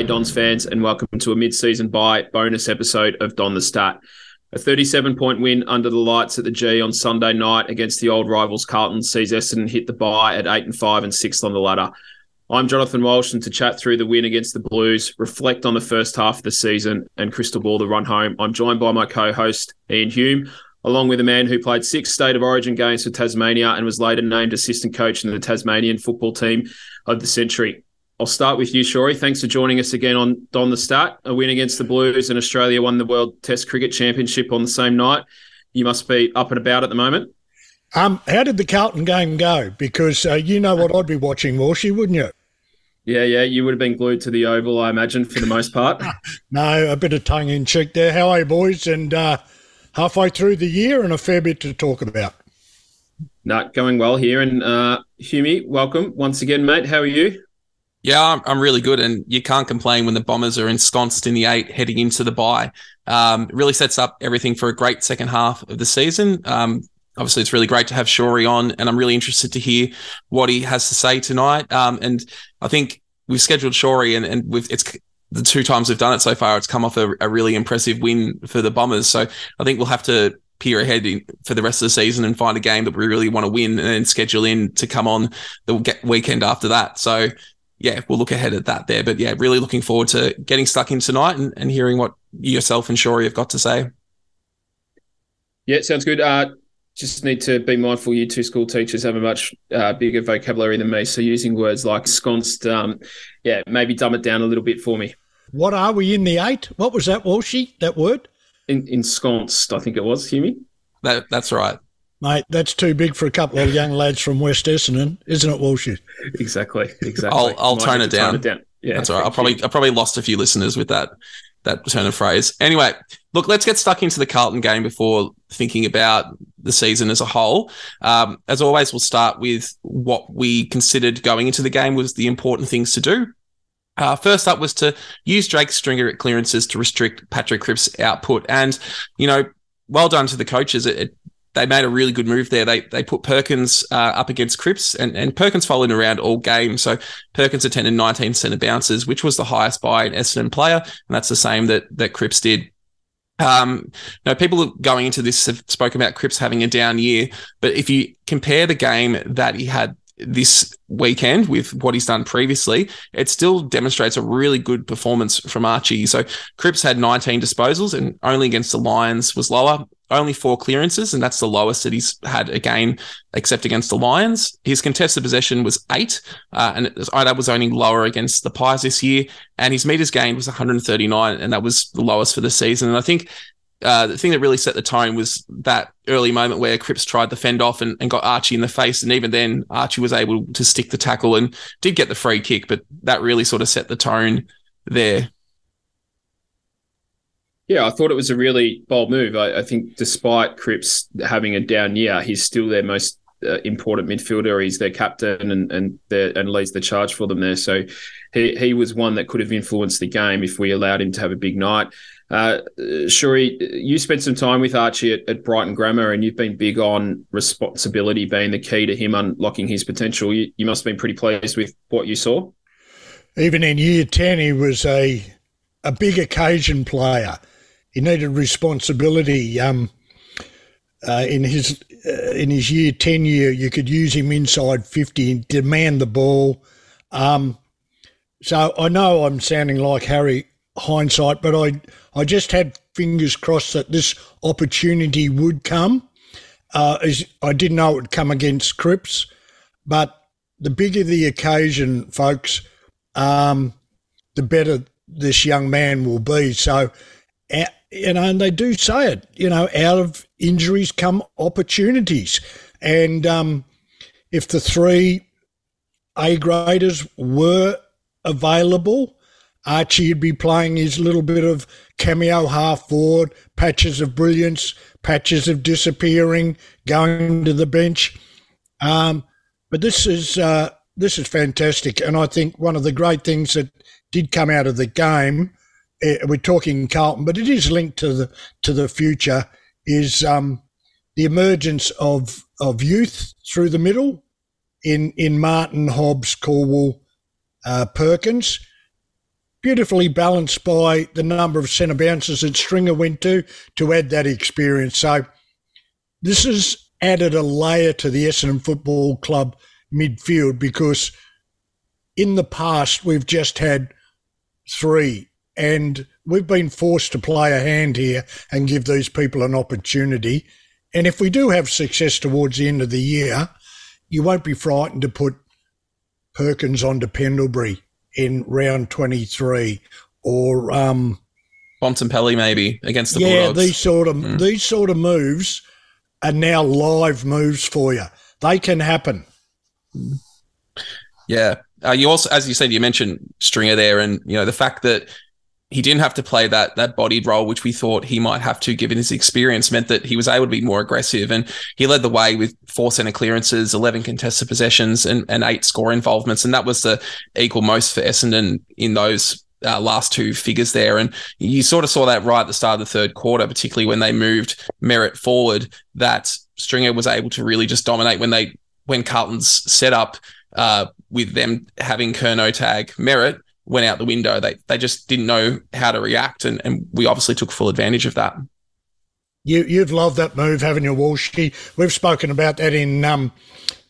G'day Dons fans, and welcome to a mid-season bye bonus episode of Don the Stat. A 37-point win under the lights at the G on Sunday night against the old rivals Carlton sees Essendon hit the bye at eight and five and sixth on the ladder. I'm Jonathan Walsh, and to chat through the win against the Blues, reflect on the first half of the season, and crystal ball the run home, I'm joined by my co-host Ian Hume, along with a man who played six State of Origin games for Tasmania and was later named assistant coach in the Tasmanian football team of the century. I'll start with you, Shawry. Thanks for joining us again on Don the Stat. A win against the Blues and Australia won the World Test Cricket Championship on the same night. You must be up and about at the moment. Um, how did the Carlton game go? Because uh, you know what I'd be watching, Walshy, wouldn't you? Yeah, yeah, you would have been glued to the oval, I imagine, for the most part. no, a bit of tongue in cheek there. How are you, boys? And uh, halfway through the year, and a fair bit to talk about. Not going well here. And uh, welcome once again, mate. How are you? Yeah, I'm, I'm really good, and you can't complain when the Bombers are ensconced in the eight heading into the bye. Um, it really sets up everything for a great second half of the season. Um, obviously, it's really great to have Shawry on, and I'm really interested to hear what he has to say tonight. Um, and I think we've scheduled Shawry, and and we've it's the two times we've done it so far, it's come off a, a really impressive win for the Bombers. So I think we'll have to peer ahead in, for the rest of the season and find a game that we really want to win and then schedule in to come on the weekend after that. So yeah, we'll look ahead at that there. But yeah, really looking forward to getting stuck in tonight and, and hearing what yourself and Shawry have got to say. Yeah, sounds good. Uh, just need to be mindful you two school teachers have a much uh, bigger vocabulary than me. So using words like sconced, um, yeah, maybe dumb it down a little bit for me. What are we in the eight? What was that, Walshy, that word? In, ensconced, I think it was, Hume. That, that's right. Mate, that's too big for a couple of young lads from West Essendon, isn't it, Walshy? Exactly, exactly. I'll, I'll tone it, down. it down. Yeah, that's all right. I probably I probably lost a few listeners with that that turn of phrase. Anyway, look, let's get stuck into the Carlton game before thinking about the season as a whole. Um, as always, we'll start with what we considered going into the game was the important things to do. Uh, first up was to use Jake Stringer at clearances to restrict Patrick Cripps' output, and you know, well done to the coaches. It, it they made a really good move there. They they put Perkins uh, up against Cripps, and, and Perkins followed around all game. So Perkins attended 19 centre bounces, which was the highest by an Essendon player, and that's the same that that Cripps did. Um, now people going into this have spoken about Cripps having a down year, but if you compare the game that he had this weekend with what he's done previously, it still demonstrates a really good performance from Archie. So Cripps had 19 disposals and only against the Lions was lower, only four clearances, and that's the lowest that he's had again, except against the Lions. His contested possession was eight, uh, and that was only lower against the Pies this year. And his meters gained was 139, and that was the lowest for the season. And I think uh, the thing that really set the tone was that early moment where Cripps tried to fend off and, and, got Archie in the face. And even then, Archie was able to stick the tackle and did get the free kick, but that really sort of set the tone there. Yeah, I thought it was a really bold move. I, I think despite Cripps having a down year, he's still their most uh, important midfielder. He's their captain and and and leads the charge for them there. So he he was one that could have influenced the game if we allowed him to have a big night. Uh, Shawry, you spent some time with Archie at, at, Brighton Grammar, and you've been big on responsibility being the key to him unlocking his potential. You, you must have been pretty pleased with what you saw. Even in year ten, he was a a big occasion player. He needed responsibility. Um, uh, in his uh, in his year ten year, you could use him inside fifty and demand the ball. Um, so I know I'm sounding like Harry hindsight, but I I just had fingers crossed that this opportunity would come. Uh, as I didn't know it would come against Cripps, but the bigger the occasion, folks, um, the better this young man will be. So, you know, and they do say it, you know, out of injuries come opportunities. And um, if the three A graders were available, Archie would be playing his little bit of cameo half forward, patches of brilliance, patches of disappearing, going to the bench. Um, but this is uh, this is fantastic, and I think one of the great things that did come out of the game. Uh, we're talking Carlton, but it is linked to the to the future. Is um, the emergence of of youth through the middle in in Martin Hobbs, Caldwell uh, Perkins beautifully balanced by the number of centre bounces that Stringer went to to add that experience. So this has added a layer to the Essendon Football Club midfield because in the past we've just had three and we've been forced to play a hand here and give these people an opportunity. And if we do have success towards the end of the year, you won't be frightened to put Perkins onto Pendlebury in round 23 or um, Bontempelli maybe against the yeah, Bulldogs. these sort of mm. these sort of moves are now live moves for you. They can happen. Yeah, uh, you also, as you said, you mentioned Stringer there, and you know the fact that he didn't have to play that that bodied role, which we thought he might have to, given his experience, meant that he was able to be more aggressive. And he led the way with four centre clearances, eleven contested possessions, and, and eight score involvements, and that was the equal most for Essendon in those uh, last two figures there. And you sort of saw that right at the start of the third quarter, particularly when they moved Merrett forward. That Stringer was able to really just dominate when they when Carlton's set up uh, with them having Curnow tag Merrett went out the window. They they just didn't know how to react, and, and we obviously took full advantage of that. You you've loved that move, haven't you, Walshy? We've spoken about that in um.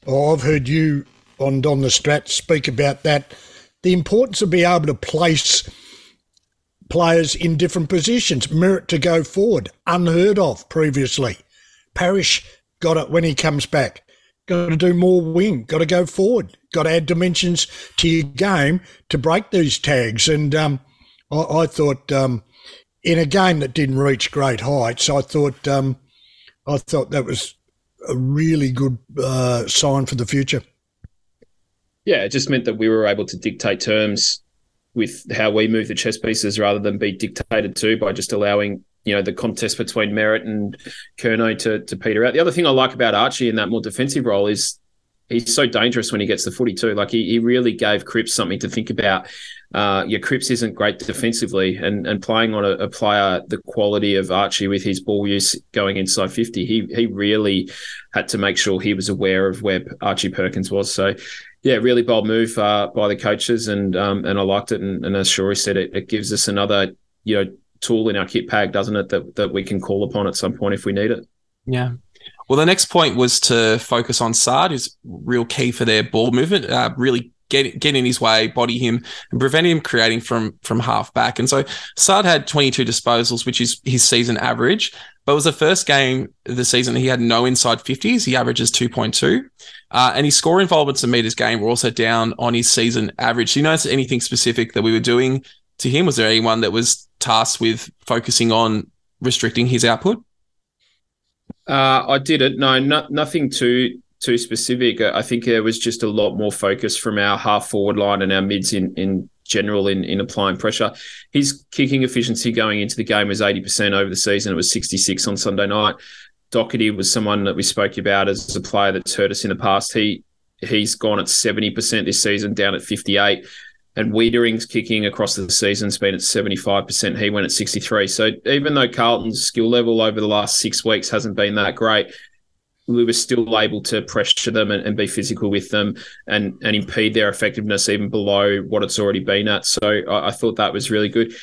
Oh, I've heard you on Don the Stat speak about that. The importance of being able to place players in different positions, Merrett to go forward, unheard of previously. Parish got it when he comes back. Got to do more wing. Got to go forward. Got to add dimensions to your game to break these tags. And um, I, I, thought um, in a game that didn't reach great heights, I thought um, I thought that was a really good uh, sign for the future. Yeah, it just meant that we were able to dictate terms with how we move the chess pieces rather than be dictated to by just allowing you know the contest between Merrett and Curnow to to peter out. The other thing I like about Archie in that more defensive role is he's so dangerous when he gets the footy too. Like he, he really gave Cripps something to think about. Uh, yeah, Cripps isn't great defensively, and and playing on a, a, player the quality of Archie with his ball use going inside fifty, he he really had to make sure he was aware of where Archie Perkins was. So. Yeah, really bold move uh, by the coaches, and um, and I liked it. And, and as Shawry said, it, it gives us another you know tool in our kit bag, doesn't it? That that we can call upon at some point if we need it. Yeah. Well, the next point was to focus on Saad, who's real key for their ball movement. Uh, really get get in his way, body him, and prevent him creating from from half back. And so Saad had 22 disposals, which is his season average. But it was the first game of the season he had no inside 50s. He averages 2.2. Uh, and his score involvements in meters game were also down on his season average. Do you notice anything specific that we were doing to him? Was there anyone that was tasked with focusing on restricting his output? Uh, I didn't. No, no, nothing too too specific. I think there was just a lot more focus from our half forward line and our mids in in general in, in applying pressure. His kicking efficiency going into the game was 80% over the season. It was 66 on Sunday night. Docherty was someone that we spoke about as a player that's hurt us in the past. He he's gone at 70% this season, down at 58 and Weitering's kicking across the season's been at 75%. He went at 63. So even though Carlton's skill level over the last six weeks hasn't been that great, we were still able to pressure them and, and be physical with them and, and impede their effectiveness even below what it's already been at. So I, I thought that was really good.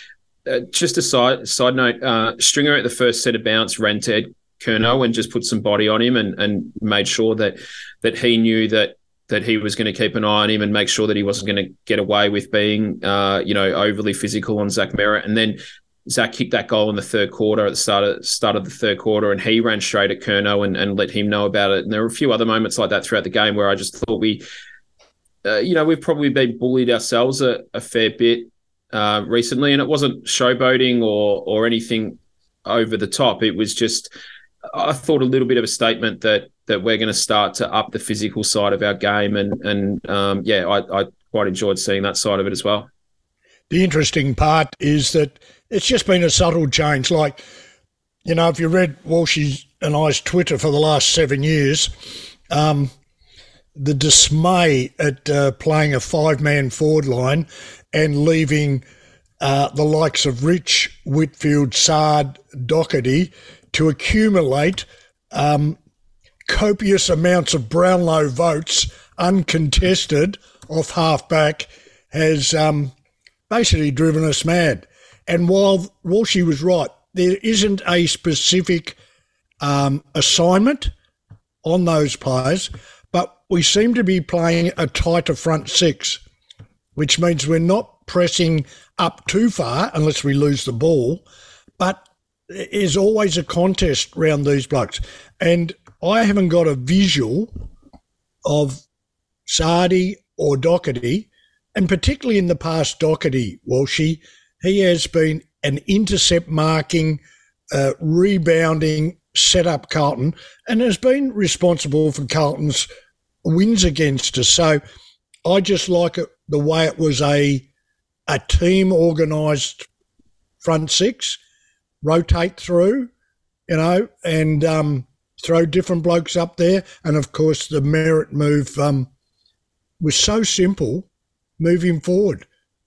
Uh, just a side side note, uh, Stringer at the first set of bounce ran to Curnow and just put some body on him and, and made sure that that he knew that that he was going to keep an eye on him and make sure that he wasn't going to get away with being, uh, you know, overly physical on Zach Merrett. And then Zach kicked that goal in the third quarter at the start of start of the third quarter, and he ran straight at Curnow and, and let him know about it. And there were a few other moments like that throughout the game where I just thought we, uh, you know, we've probably been bullied ourselves a, a fair bit uh, recently, and it wasn't showboating or or anything over the top. It was just I thought a little bit of a statement that that we're going to start to up the physical side of our game, and and um, yeah, I, I quite enjoyed seeing that side of it as well. The interesting part is that it's just been a subtle change. Like, you know, if you read Walshy and I's Twitter for the last seven years, um, the dismay at uh, playing a five man forward line and leaving uh, the likes of Rich, Whitfield, Saad, Docherty to accumulate um, copious amounts of Brownlow votes uncontested off halfback has um, basically driven us mad. And while Walshy was right, there isn't a specific um, assignment on those players, but we seem to be playing a tighter front six, which means we're not pressing up too far unless we lose the ball, but there's always a contest around these blokes. And I haven't got a visual of Sardi or Docherty, and particularly in the past, Docherty, Walshy, he has been an intercept marking, uh, rebounding, set up Carlton and has been responsible for Carlton's wins against us. So I just like it the way it was a a team organised front six, rotate through, you know, and um, throw different blokes up there. And of course, the Merrett move um, was so simple moving forward.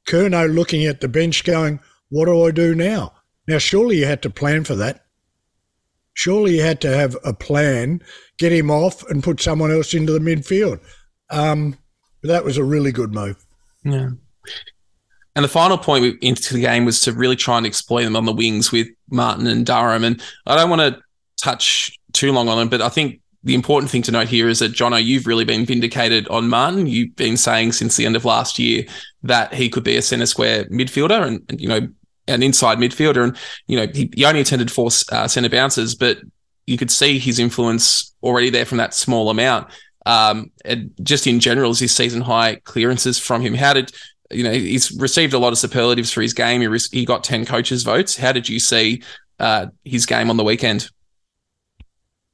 Curnow looking at the bench going, What do I do now? Now, surely you had to plan for that. Surely you had to have a plan, get him off, and put someone else into the midfield. Um, that was a really good move. Yeah. And the final point into the game was to really try and exploit them on the wings with Martin and Durham. And I don't want to touch too long on him, but I think the important thing to note here is that Jono, you've really been vindicated on Martin. You've been saying since the end of last year that he could be a centre square midfielder, and, and you know an inside midfielder. And, you know, he, he only attended four uh, centre bounces, but you could see his influence already there from that small amount. Um, and just in general, his season high clearances from him. How did, you know, he's received a lot of superlatives for his game. He, re- he got 10 coaches' votes. How did you see uh, his game on the weekend?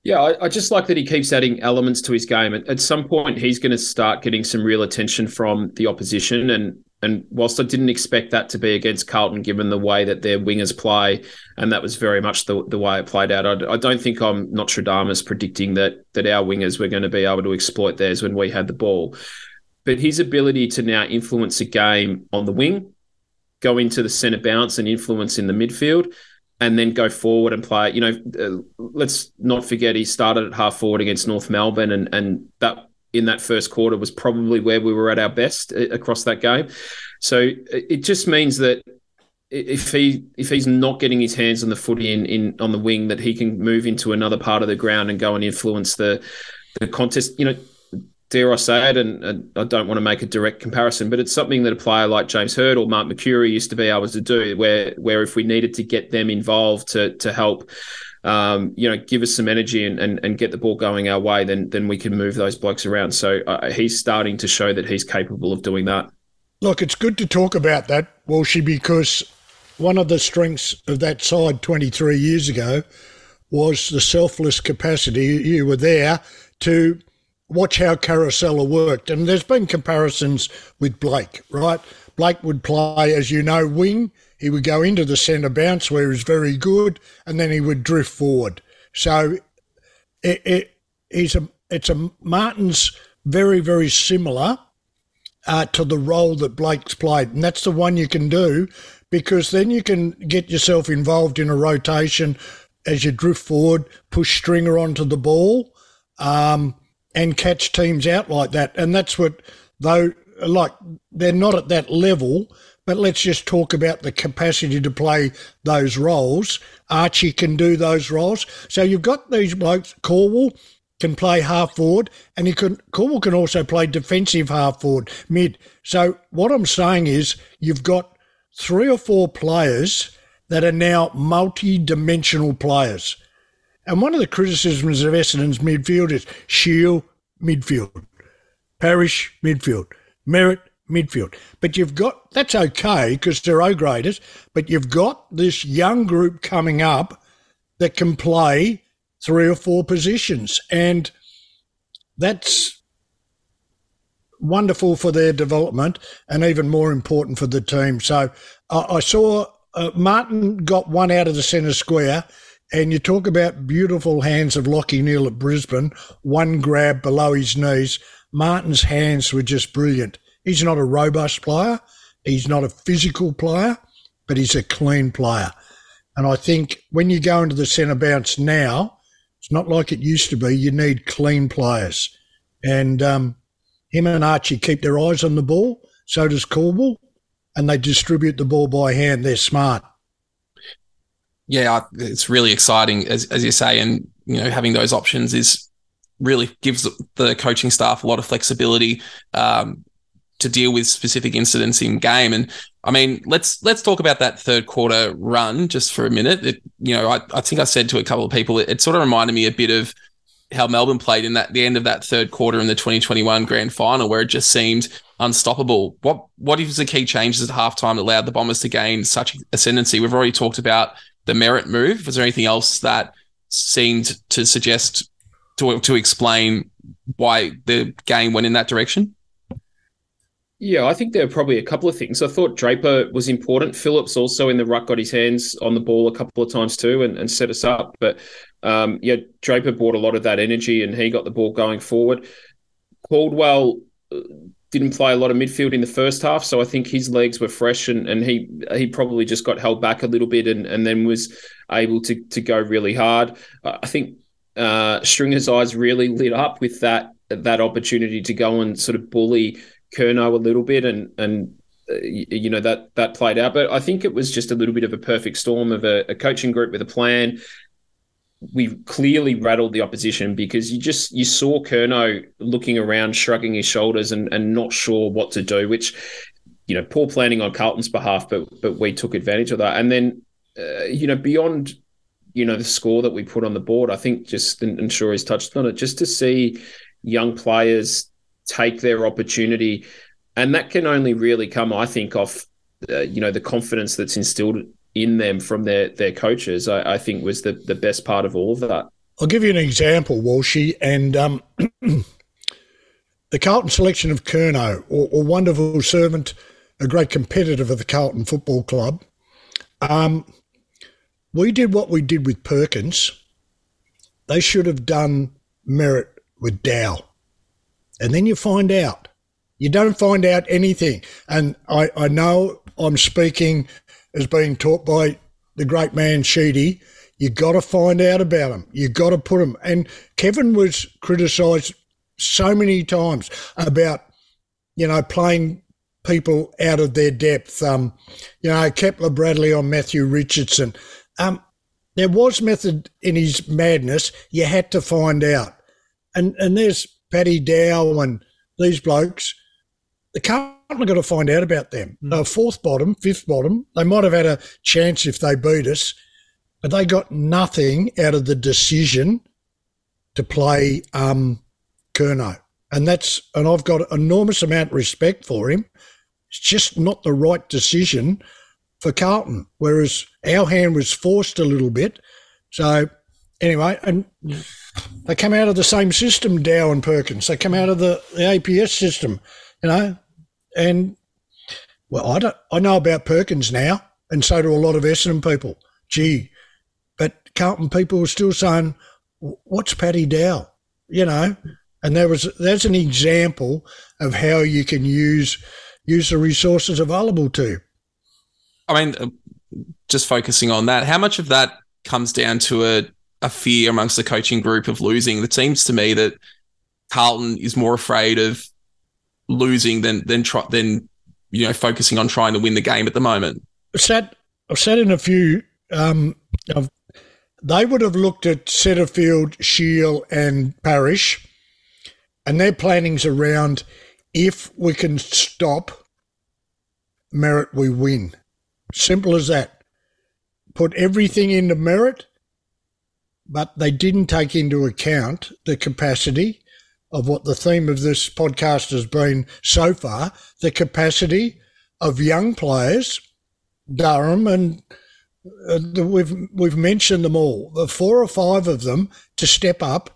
Yeah, I, I, just like that he keeps adding elements to his game. At, some point, he's going to start getting some real attention from the opposition, and and whilst I didn't expect that to be against Carlton, given the way that their wingers play, and that was very much the, the way it played out, I, I don't think I'm Nostradamus predicting that that our wingers were going to be able to exploit theirs when we had the ball. But his ability to now influence a game on the wing, go into the centre bounce and influence in the midfield, and then go forward and play. You know, uh, let's not forget he started at half forward against North Melbourne, and and that in that first quarter was probably where we were at our best uh, across that game. So it just means that if he if he's not getting his hands on the footy in, in on the wing, that he can move into another part of the ground and go and influence the the contest. You know, dare I say it, and, and, I don't want to make a direct comparison, but it's something that a player like James Hird or Mark Mercuri used to be able to do, where where if we needed to get them involved to to help um, you know, give us some energy and, and, and get the ball going our way, then then we can move those blokes around. So uh, he's starting to show that he's capable of doing that. Look, it's good to talk about that, Walshy, because one of the strengths of that side 23 years ago was the selfless capacity. You were there to watch how Caracella worked. And there's been comparisons with Blake, right? Blake would play, as you know, wing he would go into the centre bounce where he was very good, and then he would drift forward. So it, it he's a it's a Martin's very very similar uh, to the role that Blake's played, and that's the one you can do because then you can get yourself involved in a rotation as you drift forward, push Stringer onto the ball, um, and catch teams out like that. And that's what though like they're not at that level, but let's just talk about the capacity to play those roles. Archie can do those roles. So you've got these blokes. Caldwell can play half forward, and he can Caldwell can also play defensive half forward, mid. So what I'm saying is you've got three or four players that are now multi-dimensional players. And one of the criticisms of Essendon's midfield is Shiel midfield, Parish midfield, Merrett midfield. But you've got that's okay because they're O graders, but you've got this young group coming up that can play three or four positions. And that's wonderful for their development and even more important for the team. So uh, I saw uh, Martin got one out of the centre square. And you talk about beautiful hands of Lachie Neale at Brisbane, one grab below his knees. Martin's hands were just brilliant. He's not a robust player. He's not a physical player, but he's a clean player. And I think when you go into the centre bounce now, it's not like it used to be. You need clean players. And um, him and Archie keep their eyes on the ball. So does Caldwell. and they distribute the ball by hand. They're smart. Yeah, it's really exciting, as, as you say, and you know having those options is really gives the coaching staff a lot of flexibility um, to deal with specific incidents in game. And I mean, let's let's talk about that third quarter run just for a minute. It, you know, I, I think I said to a couple of people, it, it sort of reminded me a bit of how Melbourne played in that the end of that third quarter in the 2021 grand final, where it just seemed unstoppable. What what is the key changes at halftime that allowed the Bombers to gain such ascendancy? We've already talked about the Merrett move. Was there anything else that seemed to suggest to to explain why the game went in that direction? Yeah, I think there are probably a couple of things. I thought Draper was important. Phillips also in the ruck got his hands on the ball a couple of times too and, and set us up. But um, yeah, Draper brought a lot of that energy and he got the ball going forward. Caldwell uh, didn't play a lot of midfield in the first half, so I think his legs were fresh and, and he he probably just got held back a little bit and, and then was able to to go really hard. I think uh, Stringer's eyes really lit up with that that opportunity to go and sort of bully Curnow a little bit, and and uh, you know that that played out. But I think it was just a little bit of a perfect storm of a, a coaching group with a plan. We clearly rattled the opposition because you just you saw Curnow looking around, shrugging his shoulders, and and not sure what to do. Which you know, poor planning on Carlton's behalf, but but we took advantage of that. And then uh, you know beyond you know the score that we put on the board, I think just and he's touched on it, just to see young players take their opportunity. And that can only really come, I think, off uh, you know the confidence that's instilled in them from their their coaches. I, I, think was the the best part of all of that. I'll give you an example, Walshy, and um, the Carlton selection of or, or, wonderful servant, a great competitor of the Carlton Football Club. Um, we did what we did with Perkins. They should have done Merrett with Dow and then you find out. You don't find out anything. And I, I know I'm speaking as being taught by the great man Sheedy. You got to find out about them. You got to put them. And Kevin was criticised so many times about, you know, playing people out of their depth. Um, you know, Kepler Bradley on Matthew Richardson. Um, there was method in his madness. You had to find out. And and there's Paddy Dow and these blokes, the Carlton got to find out about them. Mm. Uh, fourth bottom, fifth bottom. They might have had a chance if they beat us, but they got nothing out of the decision to play um, Curnow. And that's and I've got enormous amount of respect for him. It's just not the right decision for Carlton. Whereas our hand was forced a little bit. So anyway, and they come out of the same system, Dow and Perkins. They come out of the, the APS system, you know. And well, I don't. I know about Perkins now, and so do a lot of Essendon people. Gee, but Carlton people are still saying, "What's Paddy Dow?" You know. And there was that's an example of how you can use use the resources available to. you. I mean, uh, just focusing on that, how much of that comes down to a a fear amongst the coaching group of losing. It seems to me that Carlton is more afraid of losing than than try, than you know focusing on trying to win the game at the moment. I've sat I've sat in a few. Um, they would have looked at Setterfield, Shiel, and Parish, and their planning's around if we can stop Merrett, we win. Simple as that. Put everything into Merrett but they didn't take into account the capacity of what the theme of this podcast has been so far the capacity of young players, Durham, and uh, we've, we've mentioned them all, the four or five of them to step up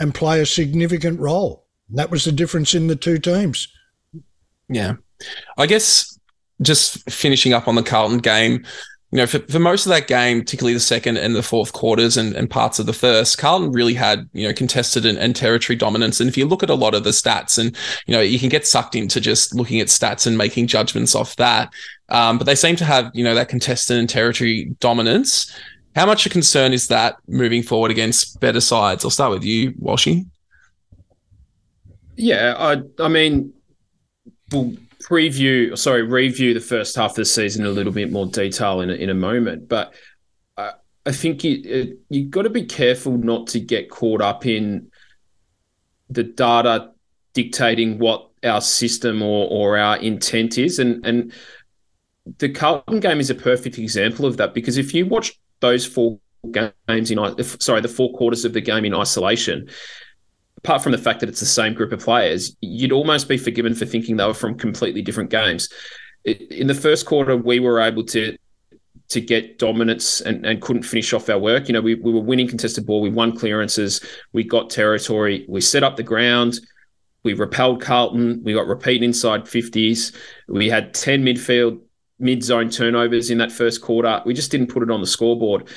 and play a significant role. That was the difference in the two teams. Yeah. I guess just finishing up on the Carlton game, you know, for, for most of that game, particularly the second and the fourth quarters and, and parts of the first, Carlton really had, you know, contested and, and, territory dominance. And if you look at a lot of the stats and, you know, you can get sucked into just looking at stats and making judgments off that. Um, but they seem to have, you know, that contested and territory dominance. How much a concern is that moving forward against better sides? I'll start with you, Walshy. Yeah, I, I mean, well, preview, sorry, review the first half of the season in a little bit more detail in a, in a moment. But I, I think you uh, you've got to be careful not to get caught up in the data dictating what our system or or our intent is, and and the Carlton game is a perfect example of that because if you watch those four games in sorry the four quarters of the game in isolation apart from the fact that it's the same group of players, you'd almost be forgiven for thinking they were from completely different games. In the first quarter, we were able to to get dominance and, and couldn't finish off our work. You know, we, we were winning contested ball, we won clearances, we got territory, we set up the ground, we repelled Carlton, we got repeat inside 50s, we had 10 midfield mid zone turnovers in that first quarter. We just didn't put it on the scoreboard.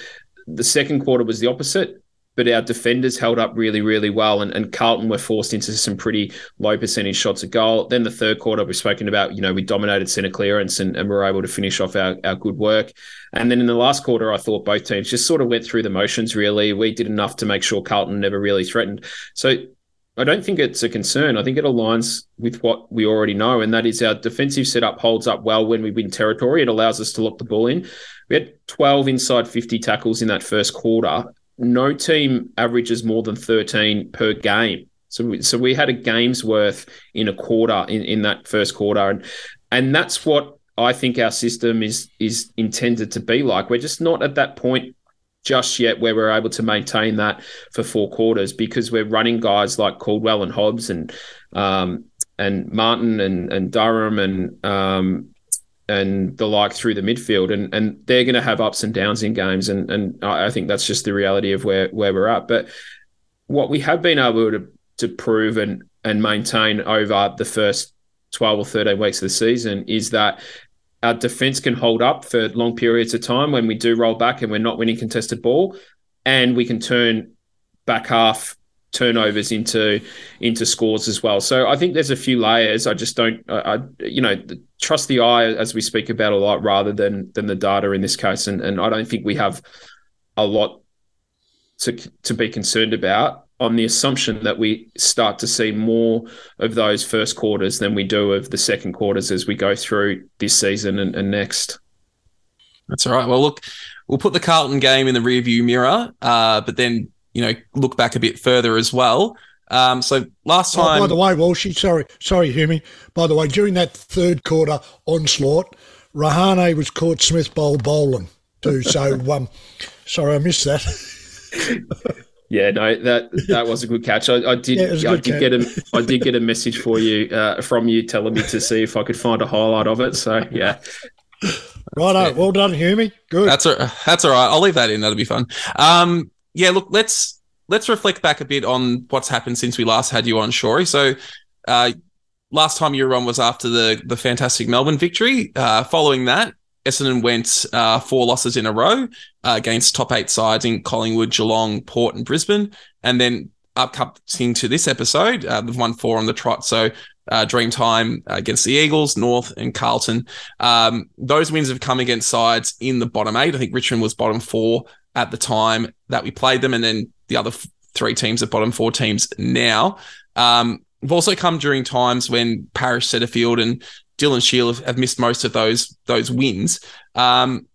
The second quarter was the opposite but our defenders held up really, really well. And, and Carlton were forced into some pretty low percentage shots of goal. Then the third quarter, we've spoken about, you know, we dominated centre clearance and, and we were able to finish off our, our good work. And then in the last quarter, I thought both teams just sort of went through the motions, really. We did enough to make sure Carlton never really threatened. So I don't think it's a concern. I think it aligns with what we already know, and that is our defensive setup holds up well when we win territory. It allows us to lock the ball in. We had 12 inside 50 tackles in that first quarter, no team averages more than 13 per game. So we, so we had a game's worth in a quarter in, in that first quarter. And, and that's what I think our system is is intended to be like. We're just not at that point just yet where we're able to maintain that for four quarters because we're running guys like Caldwell and Hobbs and um, and Martin and and Durham and um, and the like through the midfield, and and they're going to have ups and downs in games, and and I think that's just the reality of where where we're at. But what we have been able to to prove and and maintain over the first twelve or thirteen weeks of the season is that our defense can hold up for long periods of time when we do roll back and we're not winning contested ball, and we can turn back half turnovers into into scores as well. So I think there's a few layers. I just don't, I, I, you know, trust the eye as we speak about a lot rather than than the data in this case. And and I don't think we have a lot to to be concerned about on the assumption that we start to see more of those first quarters than we do of the second quarters as we go through this season and, and next. That's all right. Well, look, we'll put the Carlton game in the rearview mirror, uh, but then you know, look back a bit further as well. Um, so last time, oh, by the way, Walshy, sorry, sorry, Humi. By the way, during that third quarter onslaught, Rahane was caught Smith bowl bowling too. So, um, sorry, I missed that. yeah, no, that that was a good catch. I, I did, yeah, I did catch. get a, I did get a message for you uh, from you telling me to see if I could find a highlight of it. So, yeah. Right, well done, Humi. Good. That's a, that's all right. I'll leave that in. That'll be fun. Um, yeah, look, let's let's reflect back a bit on what's happened since we last had you on, Shawry. So, uh, last time you were on was after the the fantastic Melbourne victory. Uh, following that, Essendon went uh, four losses in a row uh, against top eight sides in Collingwood, Geelong, Port, and Brisbane, and then upcoming to this episode, uh, they've won four on the trot. So. Uh, Dreamtime against the Eagles, North, and Carlton. Um, those wins have come against sides in the bottom eight. I think Richmond was bottom four at the time that we played them, and then the other f- three teams are bottom four teams now. Um, we've also come during times when Parish Setterfield and Dylan Shiel have, have missed most of those those wins. Um,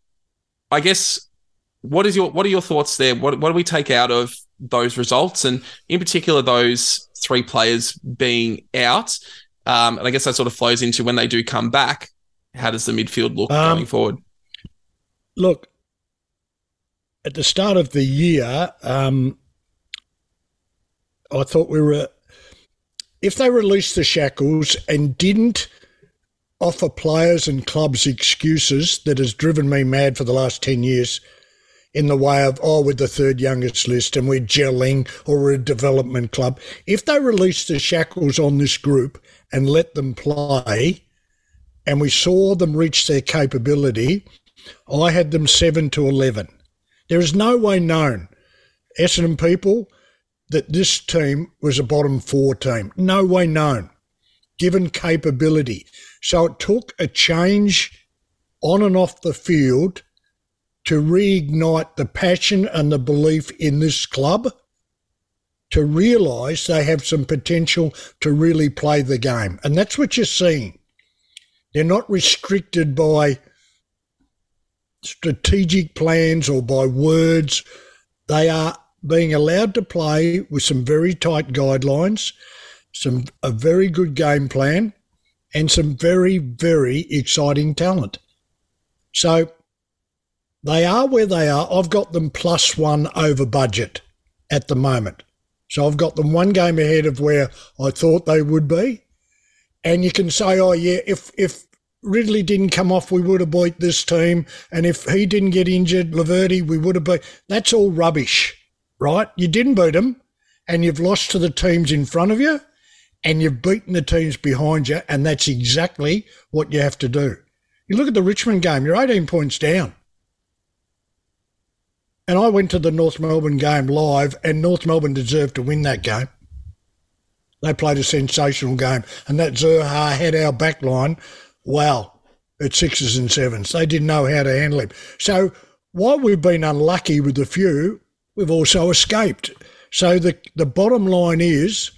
I guess what is your what are your thoughts there? What what do we take out of those results, and in particular those three players being out? Um, and I guess that sort of flows into when they do come back. How does the midfield look um, going forward? Look, at the start of the year, um, I thought we were, if they released the shackles and didn't offer players and clubs excuses that has driven me mad for the last 10 years in the way of, oh, we're the third youngest list and we're gelling or we're a development club. If they released the shackles on this group and let them play and we saw them reach their capability, I had them 7 to 11. There is no way known, Essendon people, that this team was a bottom four team. No way known, given capability. So it took a change on and off the field to reignite the passion and the belief in this club to realise they have some potential to really play the game. And that's what you're seeing. They're not restricted by strategic plans or by words. They are being allowed to play with some very tight guidelines, some a very good game plan, and some very very exciting talent. So they are where they are. I've got them plus one over budget at the moment. So I've got them one game ahead of where I thought they would be. And you can say, oh yeah, if if Ridley didn't come off, we would have beat this team. And if he didn't get injured, Laverde, we would have beat. That's all rubbish, right? You didn't beat them, and you've lost to the teams in front of you, and you've beaten the teams behind you, and that's exactly what you have to do. You look at the Richmond game, you're 18 points down. And I went to the North Melbourne game live, and North Melbourne deserved to win that game. They played a sensational game, and that Zurhaar had our back line wow, at sixes and sevens. They didn't know how to handle him. So while we've been unlucky with a few, we've also escaped. So the, the bottom line is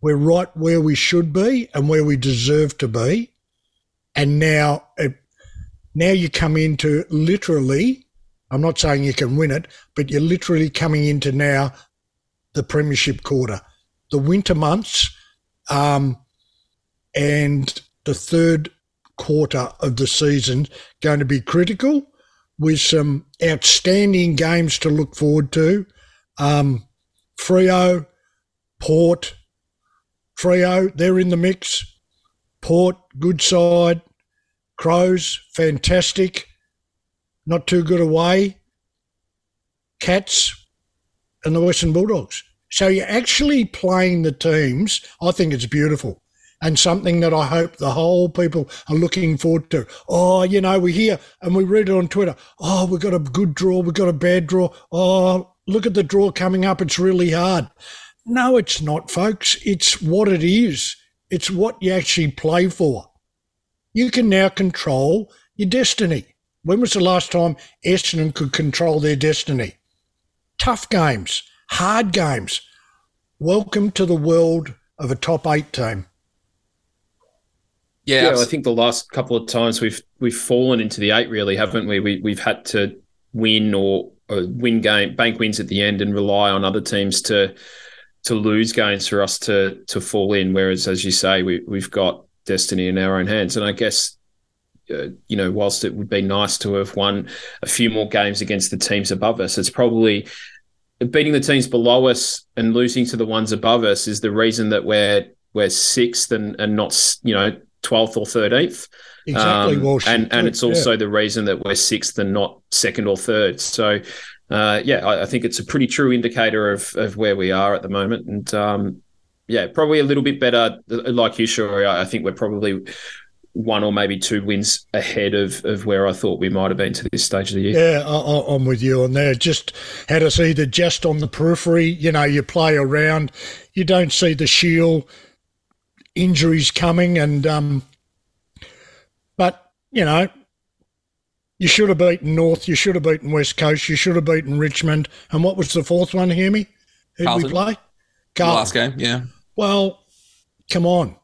we're right where we should be and where we deserve to be. And now, now you come into literally, I'm not saying you can win it, but you're literally coming into now the premiership quarter, the winter months, um, and the third quarter of the season going to be critical with some outstanding games to look forward to. Um, Freo, Port, Freo, they're in the mix. Port, good side. Crows, fantastic. Not too good away. Cats and the Western Bulldogs. So you're actually playing the teams. I think it's beautiful and something that I hope the whole people are looking forward to. Oh, you know, we hear and we read it on Twitter. Oh, we've got a good draw, we've got a bad draw. Oh, look at the draw coming up. It's really hard. No, it's not, folks. It's what it is. It's what you actually play for. You can now control your destiny. When was the last time Essendon could control their destiny? Tough games, hard games. Welcome to the world of a top eight team. Yeah, yeah I think the last couple of times we've we've fallen into the eight, really, haven't we? we we've had to win or, or win game bank wins at the end and rely on other teams to to lose games for us to to fall in. Whereas, as you say, we we've got destiny in our own hands, and I guess. Uh, you know, whilst it would be nice to have won a few more games against the teams above us, it's probably beating the teams below us and losing to the ones above us is the reason that we're we're sixth and and not you know 12th or 13th. Exactly. Um, and and it's also yeah. the reason that we're sixth and not second or third. So, uh, yeah, I, I, think it's a pretty true indicator of, of where we are at the moment. And um, yeah, probably a little bit better. Like you, sure. I think we're probably one or maybe two wins ahead of, of where I thought we might have been to this stage of the year. Yeah, I, am with you on there. Just had us either just on the periphery, you know, you play around, you don't see the Shiel injuries coming, and um, but you know, you should have beaten North, you should have beaten West Coast, you should have beaten Richmond, and what was the fourth one? Hear me? Who did we play? Carlton. Last game, yeah. Well, come on.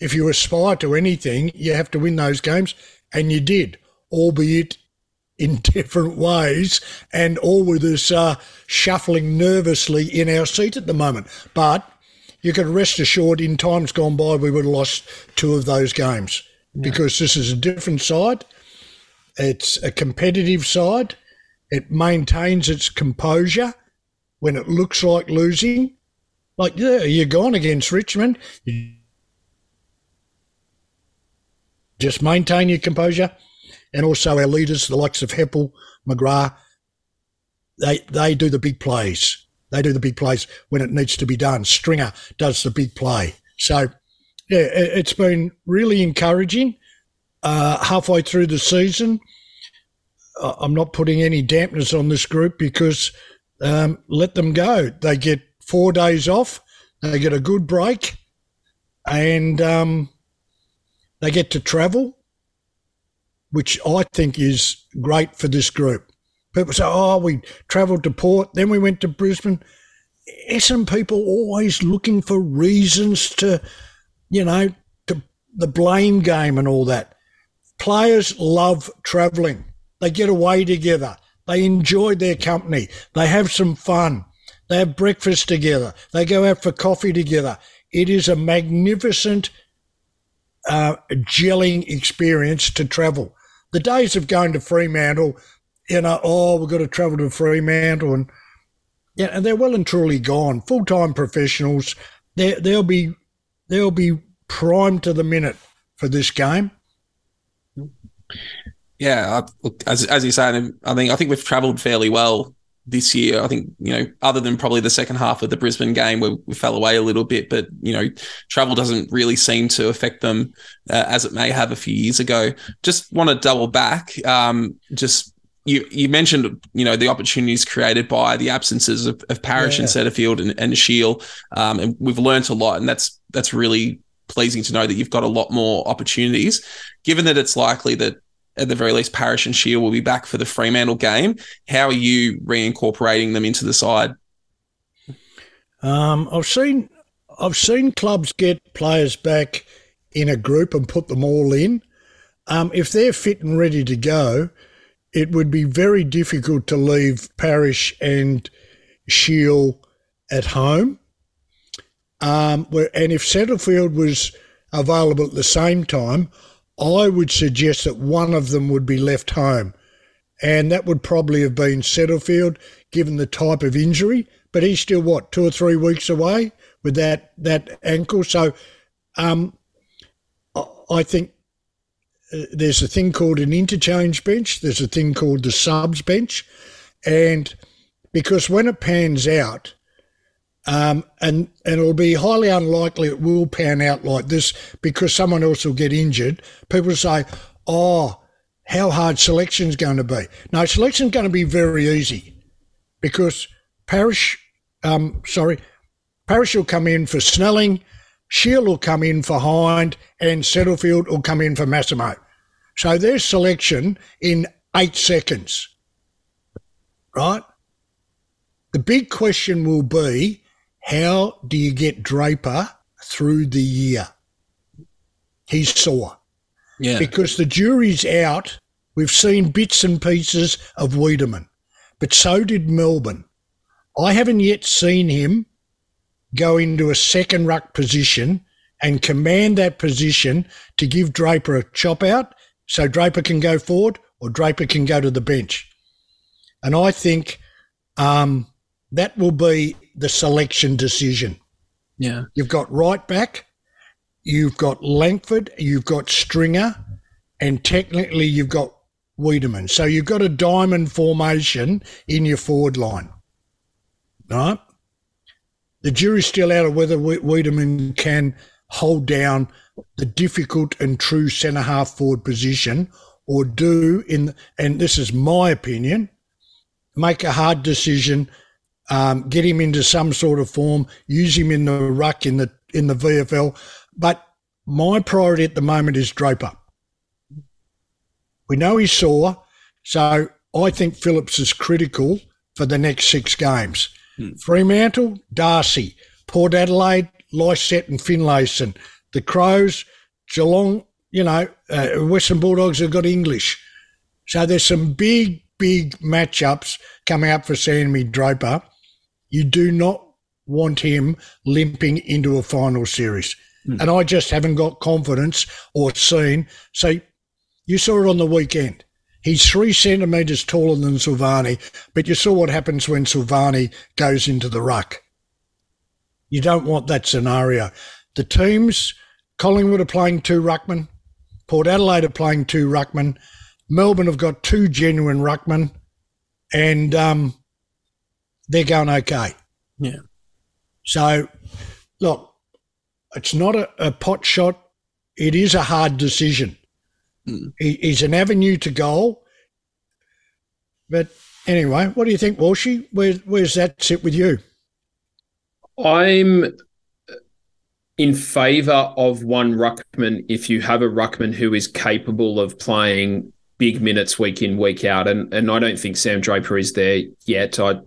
If you aspire to anything, you have to win those games, and you did, albeit in different ways, and all with us uh, shuffling nervously in our seat at the moment. But you can rest assured in times gone by we would have lost two of those games yeah. because this is a different side. It's a competitive side. It maintains its composure when it looks like losing. Like, yeah, you're gone against Richmond. You just maintain your composure. And also our leaders, the likes of Heppell, McGrath, they, they do the big plays. They do the big plays when it needs to be done. Stringer does the big play. So, yeah, it's been really encouraging. Uh, halfway through the season, I'm not putting any dampness on this group because um, let them go. They get four days off, they get a good break, and um, they get to travel, which I think is great for this group. People say, oh, we travelled to Port, then we went to Brisbane. Essendon people always looking for reasons to, you know, to the blame game and all that. Players love travelling. They get away together. They enjoy their company. They have some fun. They have breakfast together. They go out for coffee together. It is a magnificent uh, gelling experience to travel. The days of going to Fremantle, you know, oh, we've got to travel to Fremantle, and yeah, and they're well and truly gone. Full time professionals, they they'll be they'll be primed to the minute for this game. Yeah, as as you say, I think I think we've travelled fairly well this year. I think, you know, other than probably the second half of the Brisbane game where we fell away a little bit, but, you know, travel doesn't really seem to affect them uh, as it may have a few years ago. Just want to double back. Um, just you, you mentioned, you know, the opportunities created by the absences of, of Parish yeah. and Setterfield and, and Shiel. Um, and we've learned a lot, and that's that's really pleasing to know that you've got a lot more opportunities. Given that it's likely that at the very least, Parish and Shiel will be back for the Fremantle game. How are you reincorporating them into the side? Um, I've seen I've seen clubs get players back in a group and put them all in. Um, if they're fit and ready to go, it would be very difficult to leave Parish and Shiel at home. Um, and if Setterfield was available at the same time, I would suggest that one of them would be left home. And that would probably have been Setterfield, given the type of injury. But he's still, what, two or three weeks away with that, that ankle. So um, I think there's a thing called an interchange bench, there's a thing called the subs bench. And because when it pans out, um, and and it'll be highly unlikely it will pan out like this because someone else will get injured. People say, "Oh, how hard selection's going to be?" No, selection's going to be very easy because Parish, um, sorry, Parish will come in for Snelling, Shiel will come in for Hind, and Setterfield will come in for Massimo. So there's selection in eight seconds, right? The big question will be how do you get Draper through the year? He's sore. Yeah. Because the jury's out. We've seen bits and pieces of Weideman, but so did Melbourne. I haven't yet seen him go into a second ruck position and command that position to give Draper a chop out so Draper can go forward or Draper can go to the bench. And I think um, that will be the selection decision. Yeah. You've got Wright back, you've got Langford, you've got Stringer, and technically you've got Weideman. So you've got a diamond formation in your forward line. Right? The jury's still out of whether Weideman can hold down the difficult and true centre half forward position or do in and this is my opinion make a hard decision um, get him into some sort of form, use him in the ruck in the in the VFL. But my priority at the moment is Draper. We know he's sore, so I think Phillips is critical for the next six games. Hmm. Fremantle, Darcy, Port Adelaide, Lycett and Finlayson. The Crows, Geelong, you know, uh, Western Bulldogs have got English. So there's some big, big matchups coming up for Sammy Draper. You do not want him limping into a final series. Mm. And I just haven't got confidence or seen. So you saw it on the weekend. He's three centimetres taller than Silvagni, but you saw what happens when Silvagni goes into the ruck. You don't want that scenario. The teams, Collingwood are playing two ruckmen, Port Adelaide are playing two ruckmen, Melbourne have got two genuine ruckmen, and um, they're going okay. Yeah. So, look, it's not a, a pot shot. It is a hard decision. Mm. He, he's an avenue to goal. But anyway, what do you think, Walshy? Where, where's that sit with you? I'm in favour of one ruckman if you have a ruckman who is capable of playing big minutes week in week out, and and I don't think Sam Draper is there yet. I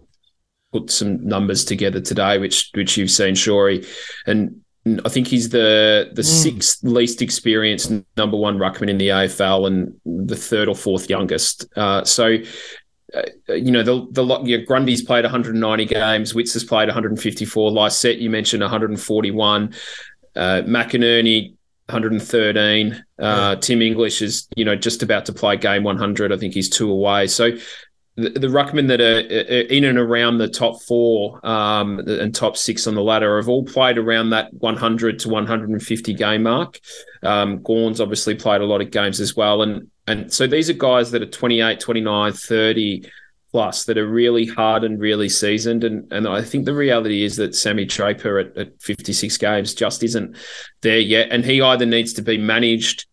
put some numbers together today, which which you've seen, Shawry, and I think he's the the mm. sixth least experienced number one ruckman in the AFL and the third or fourth youngest. Uh, so, uh, you know, the the yeah, Grundy's played 190 games, Witts has played 154. Lycett, you mentioned 141. Uh, McInerney 113. Uh. Tim English is, you know, just about to play game 100. I think he's two away. So the, the ruckmen that are in and around the top four um, and top six on the ladder have all played around that 100 to 150 game mark. Um, Gawn's obviously played a lot of games as well. And, and so these are guys that are 28, 29, 30 plus that are really hard and really seasoned. And, and I think the reality is that Sammy Draper at, at 56 games just isn't there yet. And he either needs to be managed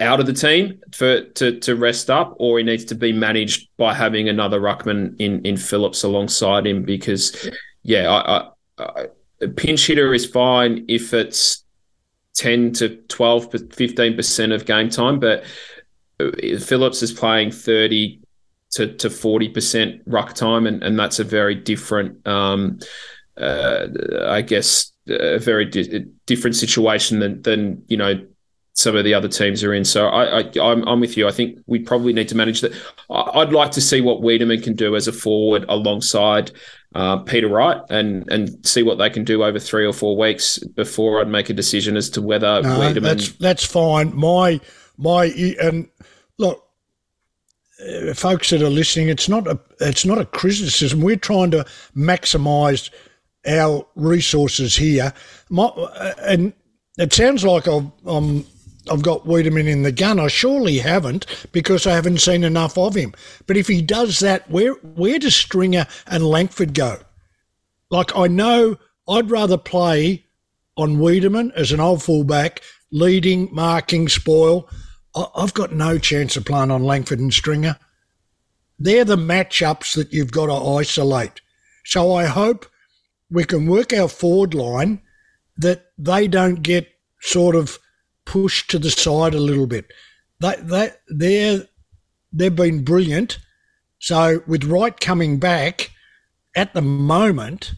out of the team for to, to rest up, or he needs to be managed by having another ruckman in in Phillips alongside him. Because yeah, I, I, I, pinch hitter is fine if it's ten to 12, 15 percent of game time, but uh, Phillips is playing thirty to to forty percent ruck time, and and that's a very different. Um, uh, I guess a very di- different situation than than you know some of the other teams are in. So I, I I'm, I'm with you. I think we probably need to manage that. I'd like to see what Weideman can do as a forward alongside uh, Peter Wright and and see what they can do over three or four weeks before I'd make a decision as to whether no, Weideman. That's that's fine. My my and look, uh, folks that are listening, it's not a it's not a criticism. We're trying to maximise our resources here. My, uh, and it sounds like I'm I've got Weideman in the gun. I surely haven't because I haven't seen enough of him. But if he does that, where where does Stringer and Langford go? Like I know I'd rather play on Weideman as an old fullback, leading, marking, spoil. I've got no chance of playing on Langford and Stringer. They're the matchups that you've got to isolate. So I hope we can work our forward line that they don't get sort of pushed to the side a little bit. They they they're they've been brilliant. So with Wright coming back at the moment,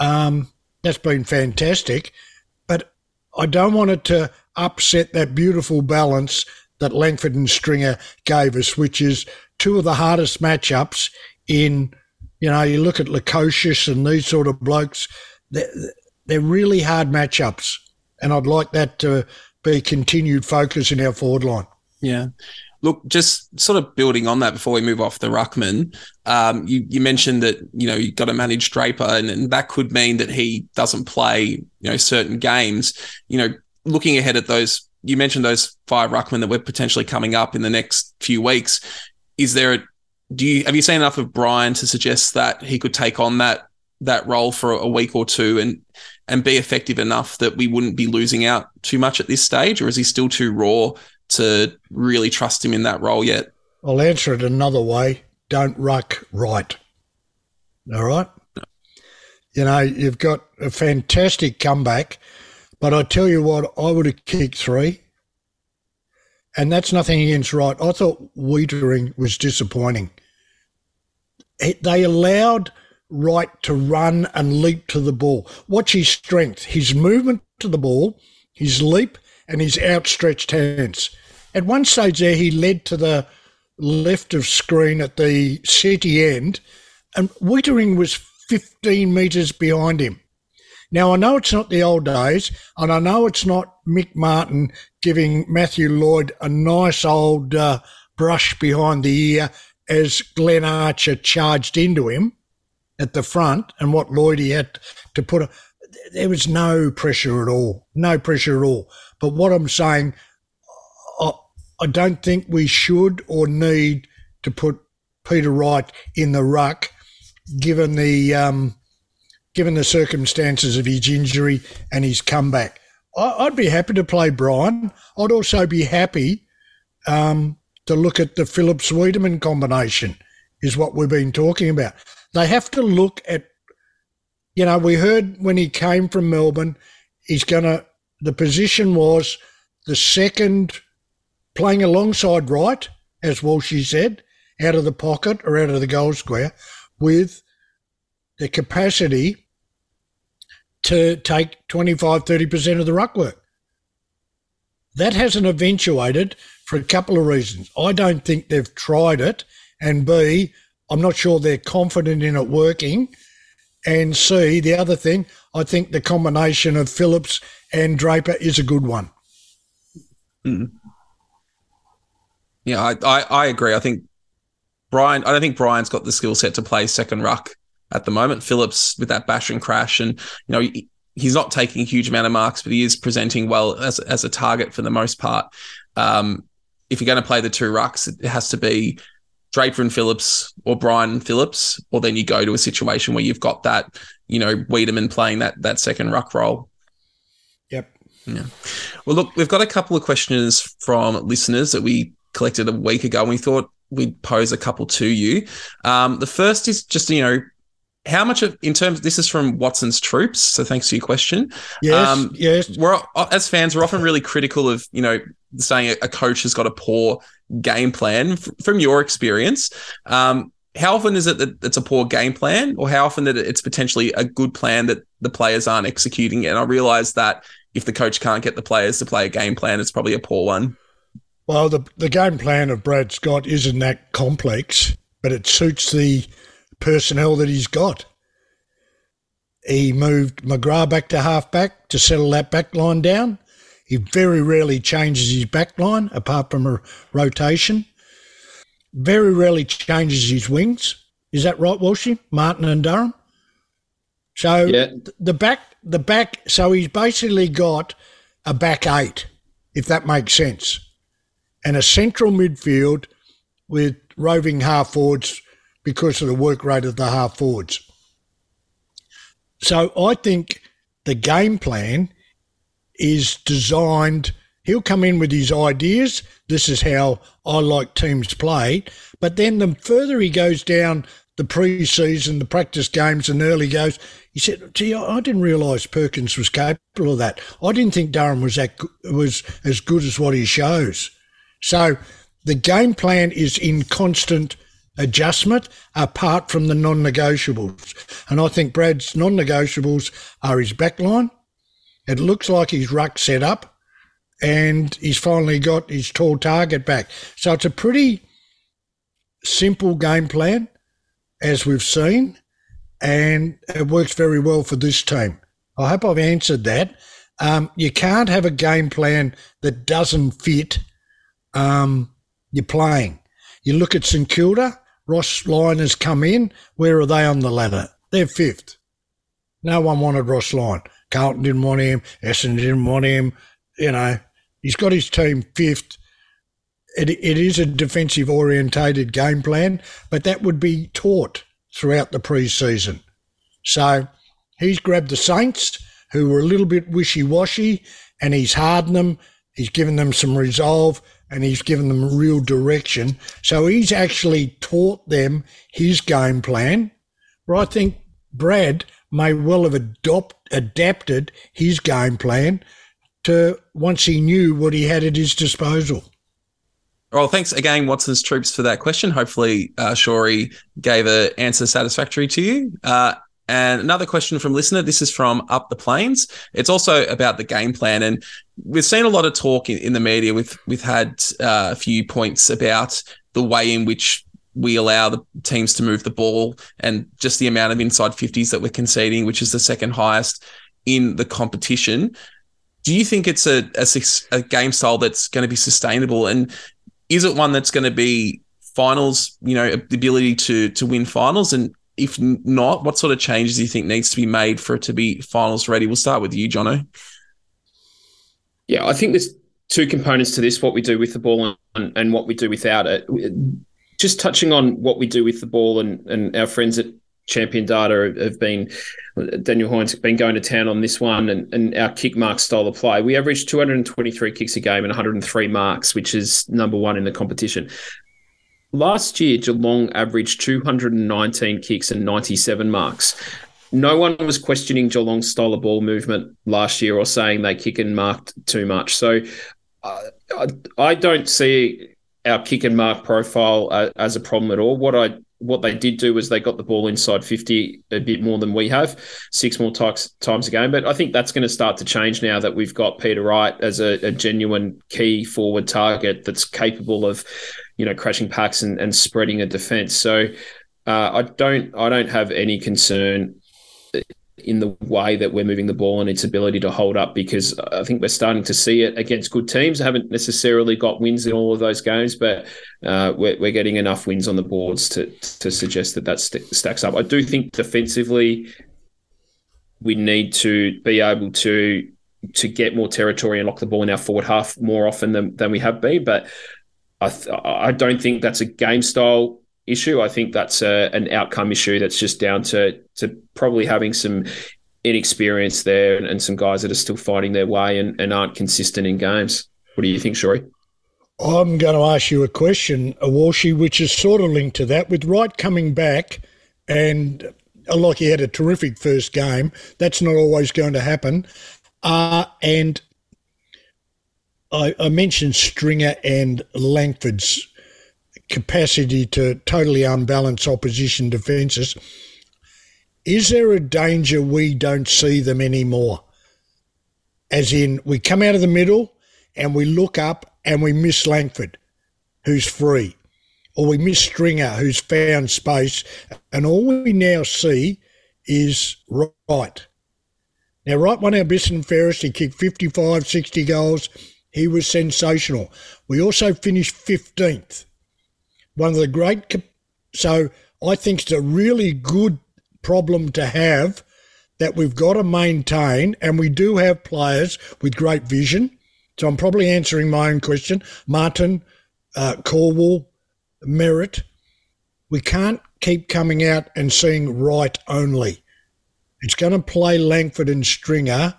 um, that's been fantastic. But I don't want it to upset that beautiful balance that Langford and Stringer gave us, which is two of the hardest matchups in. You know, you look at Lukosius and these sort of blokes. They're, they're really hard matchups, and I'd like that to be continued focus in our forward line. Yeah. Look, just sort of building on that before we move off the ruckman, um, you, you mentioned that you know you've got to manage Draper, and, and that could mean that he doesn't play you know certain games. You know, looking ahead at those, you mentioned those five ruckmen that were potentially coming up in the next few weeks. Is there a do you have you seen enough of Brian to suggest that he could take on that that role for a week or two and and be effective enough that we wouldn't be losing out too much at this stage, or is he still too raw to really trust him in that role yet? I'll answer it another way. Don't ruck Wright. All right. No. You know, you've got a fantastic comeback, but I tell you what, I would have kicked three. And that's nothing against Wright. I thought Weitering was disappointing. They allowed Wright to run and leap to the ball. Watch his strength, his movement to the ball, his leap, and his outstretched hands. At one stage there, he led to the left of screen at the city end, and Weitering was 15 metres behind him. Now, I know it's not the old days, and I know it's not Mick Martin giving Matthew Lloyd a nice old uh, brush behind the ear as Glenn Archer charged into him at the front and what Lloydie had to put. There was no pressure at all, no pressure at all. But what I'm saying, I, I don't think we should or need to put Peter Wright in the ruck, given the um, given the circumstances of his injury and his comeback. I, would be happy to play Brian. I'd also be happy um, to look at the Phillips Weideman combination, is what we've been talking about. They have to look at, you know, we heard when he came from Melbourne, he's going to, the position was the second playing alongside Wright, as Walshy said, out of the pocket or out of the goal square, with the capacity to take 25, 30% of the ruck work. That hasn't eventuated for a couple of reasons. I don't think they've tried it. And B, I'm not sure they're confident in it working. And C, the other thing, I think the combination of Phillips and Draper is a good one. Mm. Yeah, I, I, I agree. I think Brian, I don't think Brian's got the skill set to play second ruck at the moment. Phillips with that bash and crash, and you know he's not taking a huge amount of marks, but he is presenting well as as a target for the most part. Um, if you're going to play the two rucks, it has to be Draper and Phillips or Brian Phillips, or then you go to a situation where you've got that, you know, Weideman playing that that second ruck role. Yep. Yeah. Well, look, we've got a couple of questions from listeners that we collected a week ago, and we thought we'd pose a couple to you. Um, the first is just you know how much of in terms this is from Watson's troops so thanks for your question yes um, yes we're as fans we're often really critical of you know saying a coach has got a poor game plan from your experience um, how often is it that it's a poor game plan or how often that it's potentially a good plan that the players aren't executing and i realize that if the coach can't get the players to play a game plan it's probably a poor one well the, the game plan of brad scott isn't that complex but it suits the personnel that he's got. He moved McGrath back to halfback to settle that back line down. He very rarely changes his back line apart from a rotation. Very rarely changes his wings. Is that right, Walshy? Martin and Durham. So yeah. the back, the back. So he's basically got a back eight, if that makes sense, and a central midfield with roving half forwards because of the work rate of the half forwards. So I think the game plan is designed. He'll come in with his ideas. This is how I like teams play. But then the further he goes down the pre-season, the practice games, and early goes, he said, "Gee, I didn't realise Perkins was capable of that. I didn't think Durham was that was as good as what he shows." So the game plan is in constant adjustment apart from the non negotiables. And I think Brad's non negotiables are his backline. It looks like his ruck set up and he's finally got his tall target back. So it's a pretty simple game plan, as we've seen, and it works very well for this team. I hope I've answered that. Um, you can't have a game plan that doesn't fit um, your playing. You look at St Kilda, Ross Lyon has come in. Where are they on the ladder? They're fifth. No one wanted Ross Lyon. Carlton didn't want him. Essendon didn't want him. You know, he's got his team fifth. It, it is a defensive orientated game plan, but that would be taught throughout the pre-season. So he's grabbed the Saints, who were a little bit wishy-washy, and he's hardened them. He's given them some resolve and he's given them real direction. So he's actually taught them his game plan. Where I think Brad may well have adopt, adapted his game plan to once he knew what he had at his disposal. Well, thanks again, Watson's Troops, for that question. Hopefully, uh, Shawry gave an answer satisfactory to you. Uh, and another question from listener. This is from Up the Plains. It's also about the game plan, and we've seen a lot of talk in, in the media. We've we've had uh, a few points about the way in which we allow the teams to move the ball, and just the amount of inside fifties that we're conceding, which is the second highest in the competition. Do you think it's a, a, a game style that's going to be sustainable, and is it one that's going to be finals? You know, the ability to to win finals, and if not, what sort of changes do you think needs to be made for it to be finals ready? We'll start with you, Jono. Yeah, I think there's two components to this: what we do with the ball and, and what we do without it. Just touching on what we do with the ball, and, and our friends at Champion Data have been Daniel Hoyne been going to town on this one, and, and our kick mark style of play. We averaged 223 kicks a game and 103 marks, which is number one in the competition. Last year, Geelong averaged 219 kicks and 97 marks. No one was questioning Geelong's style of ball movement last year or saying they kick and marked too much. So uh, I, I, don't see our kick and mark profile uh, as a problem at all. What I what they did do was they got the ball inside 50 a bit more than we have, six more times times a game. But I think that's going to start to change now that we've got Peter Wright as a, a genuine key forward target that's capable of, you know, crashing packs and, and spreading a defense. So uh, I don't I don't have any concern in the way that we're moving the ball and its ability to hold up because I think we're starting to see it against good teams. I haven't necessarily got wins in all of those games, but uh, we're, we're, getting enough wins on the boards to to suggest that that st- stacks up. I do think defensively we need to be able to to get more territory and lock the ball in our forward half more often than, than we have been, but I, th- I don't think that's a game style issue. I think that's a, an outcome issue that's just down to to probably having some inexperience there and, and some guys that are still finding their way and, and aren't consistent in games. What do you think, Shawry? I'm going to ask you a question, Walshy, which is sort of linked to that. With Wright coming back, and uh, like he had a terrific first game, that's not always going to happen. Uh, and I, I mentioned Stringer and Langford's capacity to totally unbalance opposition defences. Is there a danger we don't see them anymore? As in, we come out of the middle and we look up and we miss Langford, who's free, or we miss Stringer, who's found space, and all we now see is Wright. Now, Wright won our best and fairest. He kicked 55, 60 goals. He was sensational. We also finished 15th one of the great. So I think it's a really good problem to have that we've got to maintain, and we do have players with great vision. So I'm probably answering my own question. Martin, uh, Caldwell, Merrett. We can't keep coming out and seeing Wright only. It's going to play Langford and Stringer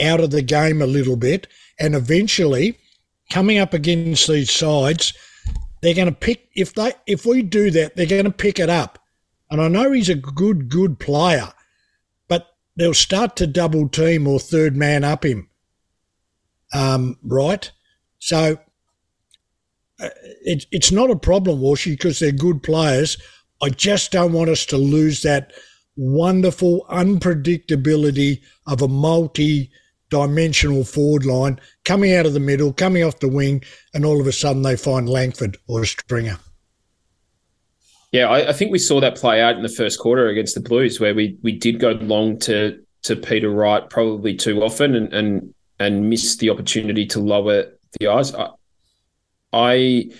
out of the game a little bit, and eventually, coming up against these sides, they're going to pick if they if we do that, they're going to pick it up. And I know he's a good good player, but they'll start to double team or third man up him. Um, right, so uh, it, it's not a problem, Walshy, because they're good players. I just don't want us to lose that wonderful unpredictability of a multi dimensional forward line coming out of the middle, coming off the wing, and all of a sudden they find Langford or a Stringer. Yeah, I, I, think we saw that play out in the first quarter against the Blues, where we we did go long to to Peter Wright probably too often and and and miss the opportunity to lower the eyes. I, I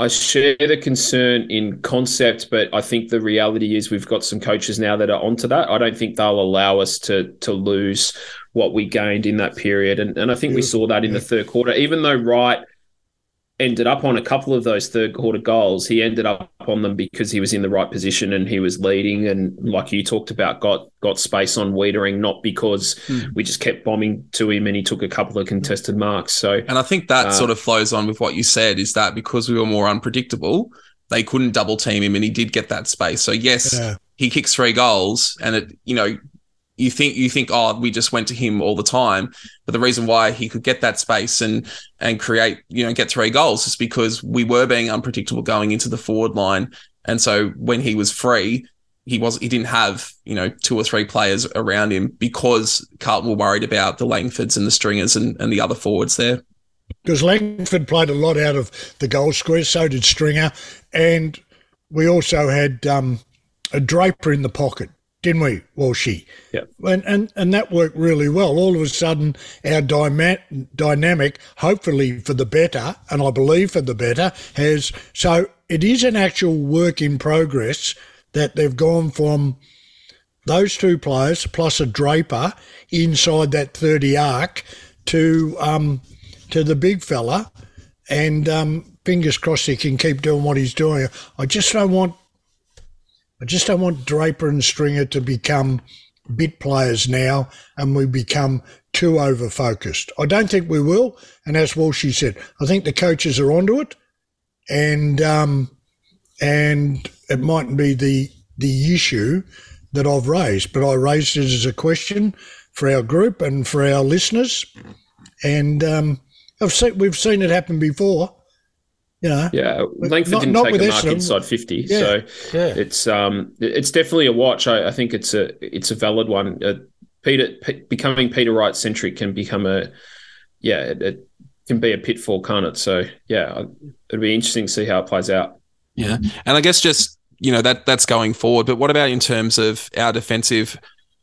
I share the concern in concept, but I think the reality is we've got some coaches now that are onto that. I don't think they'll allow us to to lose what we gained in that period, and and I think we mm. saw that in the third quarter. Even though Wright ended up on a couple of those third quarter goals. He ended up on them because he was in the right position and he was leading. And like you talked about, got got space on Weitering, not because mm. we just kept bombing to him and he took a couple of contested marks. So, and I think that uh, sort of flows on with what you said is that because we were more unpredictable, they couldn't double team him and he did get that space. So yes, yeah. he kicks three goals and it, you know, you think you think oh we just went to him all the time. But the reason why he could get that space and and create you know get three goals is because we were being unpredictable going into the forward line. And so when he was free he was he didn't have you know two or three players around him because Carlton were worried about the Langfords and the Stringers and, and the other forwards there. Because Langford played a lot out of the goal square so did Stringer. And we also had um, a Draper in the pocket didn't we? Well, she. Yeah. And, and and that worked really well. All of a sudden, our dyma- dynamic, hopefully for the better, and I believe for the better, has so it is an actual work in progress that they've gone from those two players plus a Draper inside that thirty arc to um to the big fella, and um, fingers crossed he can keep doing what he's doing. I just don't want I just don't want Draper and Stringer to become bit players now and we become too over focused. I don't think we will. And as Walshy said, I think the coaches are onto it and um, and it mightn't be the the issue that I've raised, but I raised it as a question for our group and for our listeners. And um, I've seen, we've seen it happen before. You know, yeah, Langford not, didn't not take a mark inside fifty, yeah, so yeah. it's um it's definitely a watch. I, I, think it's a it's a valid one. Uh, Peter P- becoming Peter Wright centric can become a yeah it, it, can be a pitfall, can't it? So yeah, it'd be interesting to see how it plays out. Yeah, and I guess just you know that that's going forward. But what about in terms of our defensive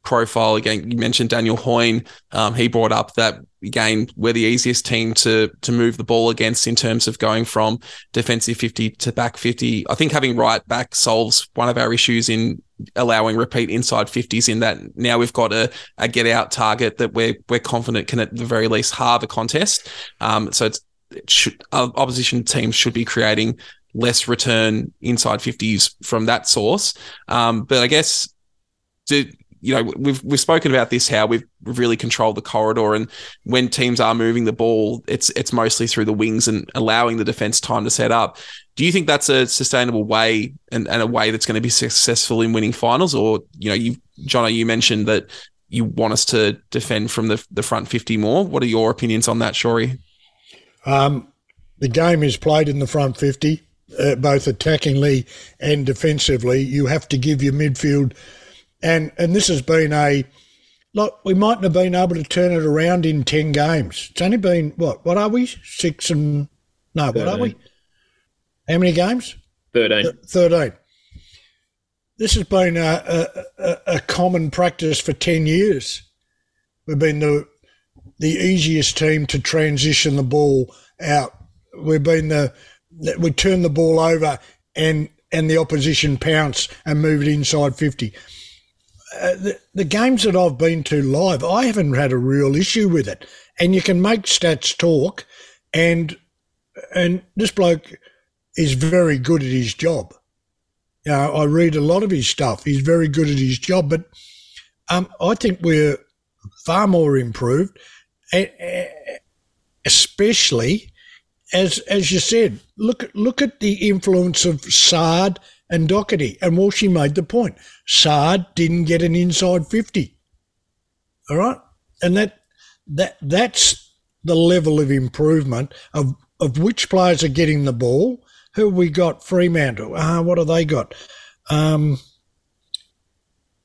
profile? Again, you mentioned Daniel Hoyne. Um, he brought up that again we're the easiest team to to move the ball against in terms of going from defensive 50 to back 50 i think having Wright back solves one of our issues in allowing repeat inside 50s in that now we've got a, a get out target that we're we're confident can at the very least halve a contest um, so it's it should opposition teams should be creating less return inside 50s from that source um, but i guess to you know, we've we've spoken about this how we've really controlled the corridor, and when teams are moving the ball, it's it's mostly through the wings and allowing the defense time to set up. Do you think that's a sustainable way and, and a way that's going to be successful in winning finals? Or you know, you Jono, you mentioned that you want us to defend from the the front fifty more. What are your opinions on that, Shawry? Um, the game is played in the front fifty. Uh, both attackingly and defensively, you have to give your midfield and and this has been a look. We mightn't have been able to turn it around in ten games. It's only been what? What are we? Six and no. 13. What are we? How many games? Thirteen. Thirteen. This has been a, a, a common practice for ten years. We've been the the easiest team to transition the ball out. We've been the we turn the ball over and and the opposition pounce and move it inside fifty. Uh, the, the games that I've been to live, I haven't had a real issue with it. And you can make stats talk, and and this bloke is very good at his job. You know, I read a lot of his stuff. He's very good at his job, but um, I think we're far more improved, especially as as you said. Look look at the influence of Saad and Docherty. And Walshy made the point. Saad didn't get an inside 50. All right? And that that that's the level of improvement of, of which players are getting the ball. Who we got? Fremantle. Uh, what have they got? Um,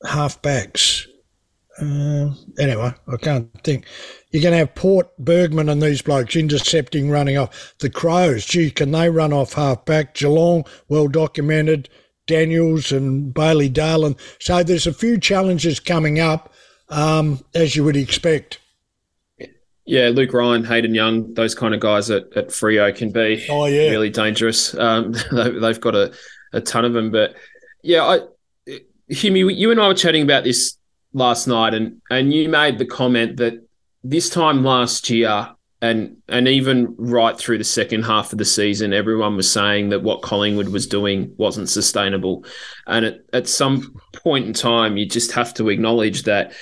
half backs. Uh, anyway, I can't think. You're going to have Port, Bergman, and these blokes intercepting, running off. The Crows, gee, can they run off half back? Geelong, well documented. Daniels and Bailey Dale. So there's a few challenges coming up, um, as you would expect. Yeah, Luke Ryan, Hayden Young, those kind of guys at, at Freo can be oh, yeah. really dangerous. Um, they've got a, a ton of them. But yeah, I, Hermie, you and I were chatting about this last night, and and you made the comment that this time last year, and and even right through the second half of the season, everyone was saying that what Collingwood was doing wasn't sustainable, and at, at some point in time, you just have to acknowledge that.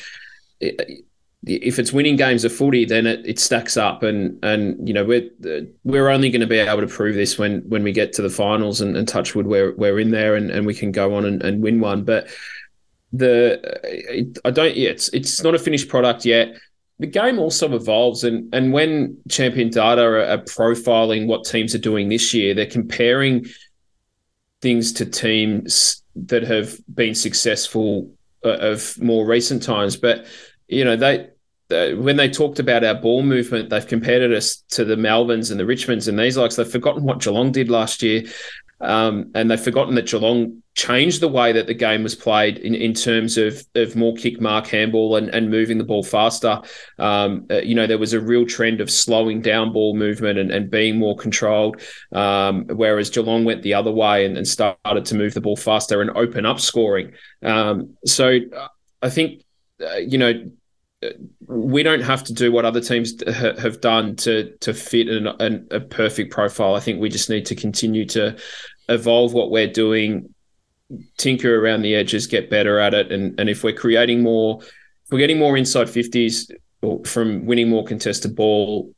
It, if it's winning games of footy, then it, it stacks up, and and you know we're we're only going to be able to prove this when when we get to the finals, and, and Touchwood we're we're in there, and, and we can go on and, and win one. But the I don't. Yeah, it's it's not a finished product yet. The game also evolves, and and when Champion Data are, are profiling what teams are doing this year, they're comparing things to teams that have been successful uh, of more recent times. But you know they when they talked about our ball movement, they've compared us to the Melbournes and the Richmonds and these likes. They've forgotten what Geelong did last year. Um, and they've forgotten that Geelong changed the way that the game was played in, in terms of, of more kick mark handball and, and moving the ball faster. Um, uh, you know, there was a real trend of slowing down ball movement and, and being more controlled, um, whereas Geelong went the other way and, and, started to move the ball faster and open up scoring. Um, so uh, I think, uh, you know, we don't have to do what other teams have done to to fit an, an, a perfect profile. I think we just need to continue to evolve what we're doing, tinker around the edges, get better at it, and and if we're creating more, if we're getting more inside fifties from winning more contested ball,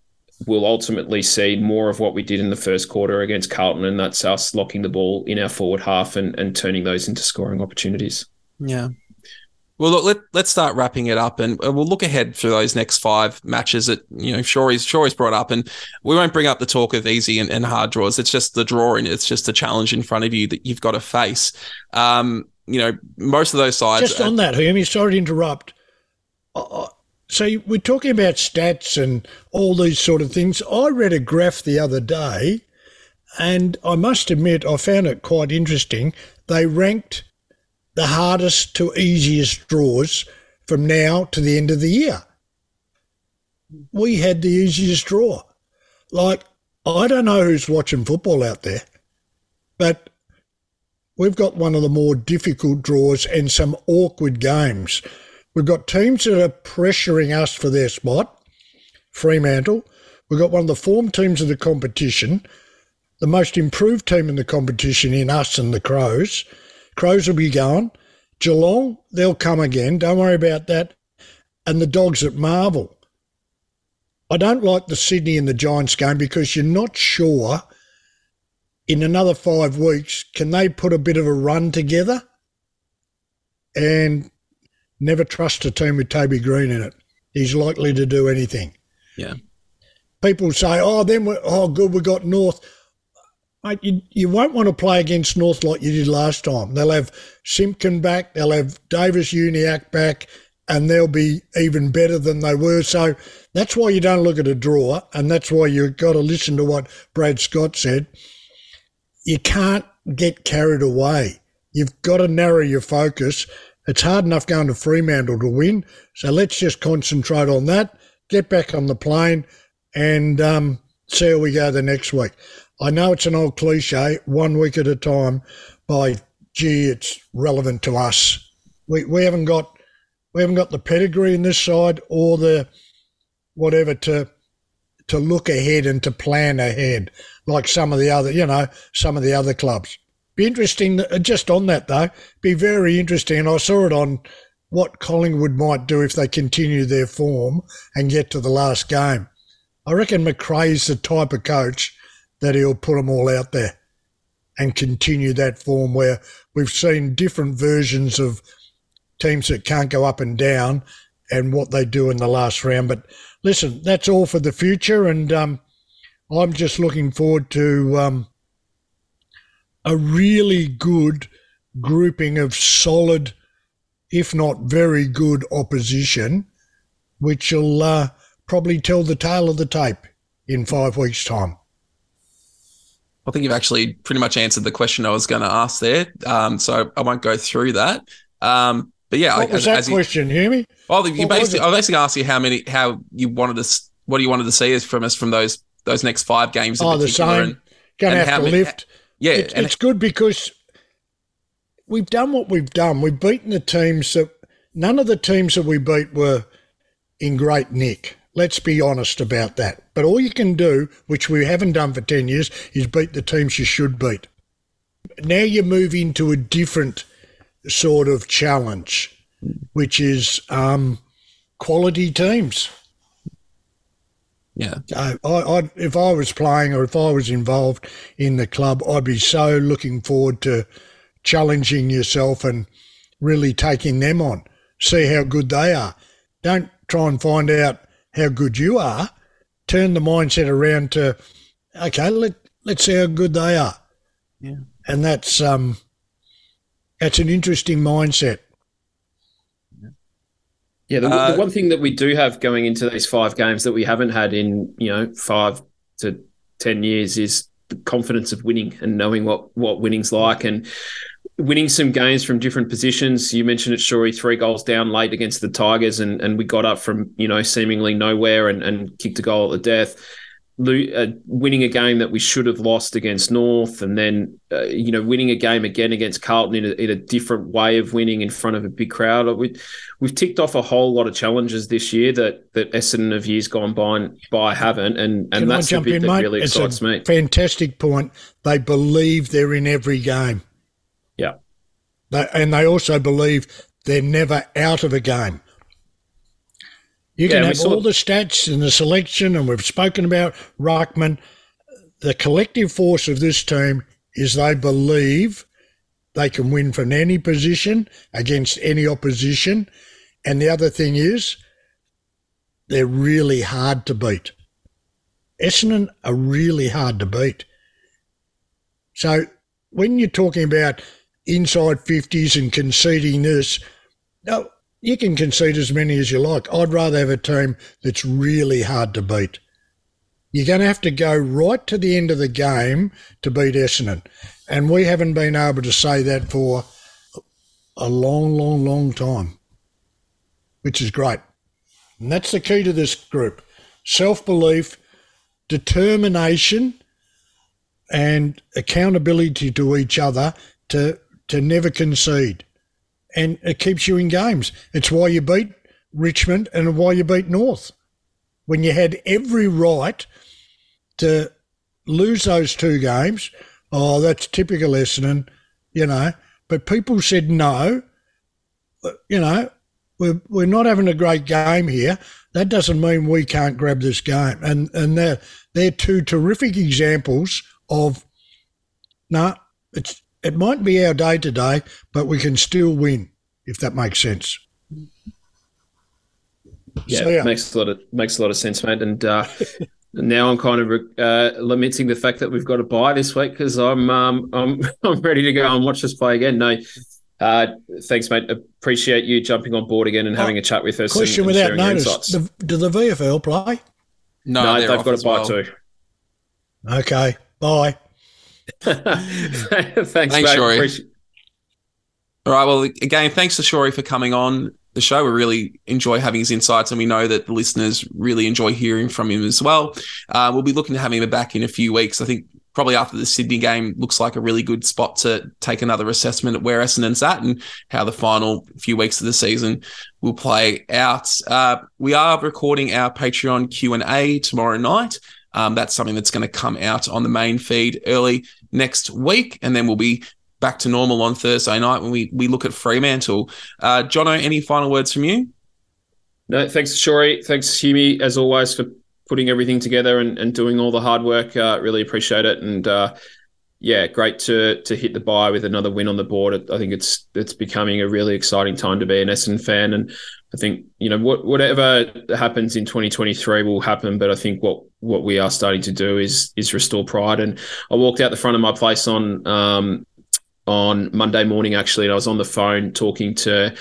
we'll ultimately see more of what we did in the first quarter against Carlton, and that's us locking the ball in our forward half and and turning those into scoring opportunities. Yeah, Well, look, let, let's start wrapping it up, and we'll look ahead for those next five matches that you know Shawry's Shawry's brought up, and we won't bring up the talk of easy and, and hard draws. It's just the drawing. It's just the challenge in front of you that you've got to face. Um, you know, most of those sides. Just on that, Hermie, sorry to interrupt. Uh, so we're talking about stats and all these sort of things. I read a graph the other day, and I must admit I found it quite interesting. They ranked the hardest to easiest draws from now to the end of the year. We had the easiest draw. Like, I don't know who's watching football out there, but we've got one of the more difficult draws and some awkward games. We've got teams that are pressuring us for their spot. Fremantle. We've got one of the form teams of the competition, the most improved team in the competition in us and the Crows. Crows will be going. Geelong, they'll come again. Don't worry about that. And the Dogs at Marvel. I don't like the Sydney and the Giants game because you're not sure in another five weeks, can they put a bit of a run together? And Never trust a team with Toby Greene in it. He's likely to do anything. Yeah. People say, oh, then we're, oh, good, we got North. Mate, you, you won't want to play against North like you did last time. They'll have Simpkin back, they'll have Davies-Uniacke back, and they'll be even better than they were. So that's why you don't look at a draw, and that's why you've got to listen to what Brad Scott said. You can't get carried away. You've got to narrow your focus it's hard enough going to Fremantle to win. So let's just concentrate on that, get back on the plane, and um, see how we go the next week. I know it's an old cliche, one week at a time, by gee, it's relevant to us. We, we haven't got we haven't got the pedigree in this side or the whatever to to look ahead and to plan ahead like some of the other you know some of the other clubs. Be interesting, uh, just on that though, be very interesting. And I saw it on what Collingwood might do if they continue their form and get to the last game. I reckon McRae's the type of coach that he'll put them all out there and continue that form where we've seen different versions of teams that can't go up and down and what they do in the last round. But listen, that's all for the future. And um, I'm just looking forward to um, a really good grouping of solid, if not very good opposition, which will uh, probably tell the tale of the tape in five weeks' time. I think you've actually pretty much answered the question I was going to ask there, um, so I won't go through that. Um, but yeah, what was as, that question? You, hear me? Well, you basically, I basically asked you how many, how you wanted to, what do you wanted to see from us from those those next five games. oh, the same. Going to have to lift yeah, it, it's good because we've done what we've done. We've beaten the teams that none of the teams that we beat were in great nick. Let's be honest about that. But all you can do, which we haven't done for 10 years, is beat the teams you should beat. Now you move into a different sort of challenge, which is um, quality teams. Yeah. I, I, if I was playing or if I was involved in the club, I'd be so looking forward to challenging yourself and really taking them on. See how good they are. Don't try and find out how good you are. Turn the mindset around to, okay, let let's see how good they are. Yeah. And that's um, that's an interesting mindset. Yeah, the, uh, the, one thing that we do have going into these five games that we haven't had in you know five to ten years is the confidence of winning and knowing what what winning's like and winning some games from different positions. You mentioned it, Shawry, three goals down late against the Tigers, and and we got up from you know seemingly nowhere and and kicked a goal at the death uh, winning a game that we should have lost against North, and then uh, you know winning a game again against Carlton in a, in a, different way of winning in front of a big crowd. We, we've ticked off a whole lot of challenges this year that that Essendon of years gone by by haven't, and and Can that's the bit in, that mate? really it's excites me. Fantastic point. They believe they're in every game. They, and they also believe they're never out of a game. You can yeah, have all the stats and the selection, and we've spoken about Ruckman. The collective force of this team is they believe they can win from any position against any opposition. And the other thing is, they're really hard to beat. Essendon are really hard to beat. So when you're talking about inside 50s and conceding this, no, you can concede as many as you like. I'd rather have a team that's really hard to beat. You're going to have to go right to the end of the game to beat Essendon. And we haven't been able to say that for a long, long, long time, which is great. And that's the key to this group self belief, determination, and accountability to each other to, to never concede. And it keeps you in games. It's why you beat Richmond and why you beat North. When you had every right to lose those two games, oh, that's typical Essendon, you know. But people said no, you know, we're, we're not having a great game here. That doesn't mean we can't grab this game. And and they're, they're two terrific examples of, no, nah, it's it might be our day today, but we can still win, if that makes sense. Yeah, so, yeah. makes a lot of makes a lot of sense, mate. And uh, now I'm kind of uh, lamenting the fact that we've got to bye this week because I'm um, I'm I'm ready to go and watch us play again. No, uh, thanks, mate. Appreciate you jumping on board again and having a chat with us. Question and, and without notice: the, Do the VFL play? No, no they've got to bye well. too. Okay, bye. thanks, thanks. Appreciate- All right. Well, again, thanks to Shawry for coming on the show. We really enjoy having his insights, and we know that the listeners really enjoy hearing from him as well. Uh, we'll be looking to have him back in a few weeks. I think probably after the Sydney game looks like a really good spot to take another assessment at where Essendon's at and how the final few weeks of the season will play out. Uh, we are recording our Patreon Q and A tomorrow night. Um, that's something that's going to come out on the main feed early next week, and then we'll be back to normal on Thursday night when we we look at Fremantle. Uh, Jono, any final words from you? No, thanks, Shawry. Thanks, Hermie, as always, for putting everything together and, and doing all the hard work. Uh, really appreciate it. And uh, yeah, great to to hit the bye with another win on the board. I think it's it's becoming a really exciting time to be an Essendon fan. And I think you know what, whatever happens in 2023 will happen. But I think what what we are starting to do is is restore pride. And I walked out the front of my place on um, on Monday morning actually, and I was on the phone talking to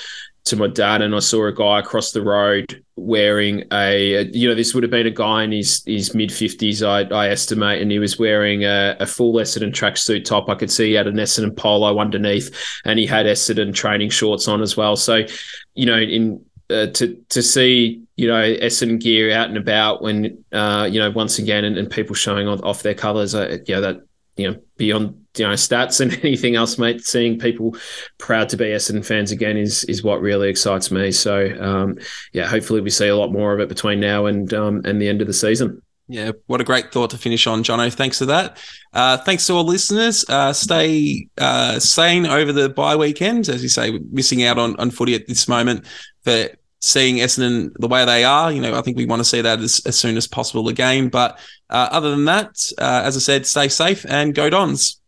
to my dad, and I saw a guy across the road wearing a, you know, this would have been a guy in his his mid fifties, I, I estimate, and he was wearing a, a full Essendon tracksuit top. I could see he had an Essendon polo underneath, and he had Essendon training shorts on as well. So, you know, in uh, to to see you know Essendon gear out and about when uh, you know once again and, and people showing off their colours, uh, yeah, that you know beyond you know stats and anything else, mate. Seeing people proud to be Essendon fans again is is what really excites me. So um, yeah, hopefully we see a lot more of it between now and um, and the end of the season. Yeah, what a great thought to finish on, Jono. Thanks for that. Uh, thanks to all listeners. Uh, stay uh, sane over the bye weekend. As you say, missing out on, on footy at this moment for seeing Essendon the way they are. You know, I think we want to see that as, as soon as possible again. But uh, other than that, uh, as I said, stay safe and go Dons.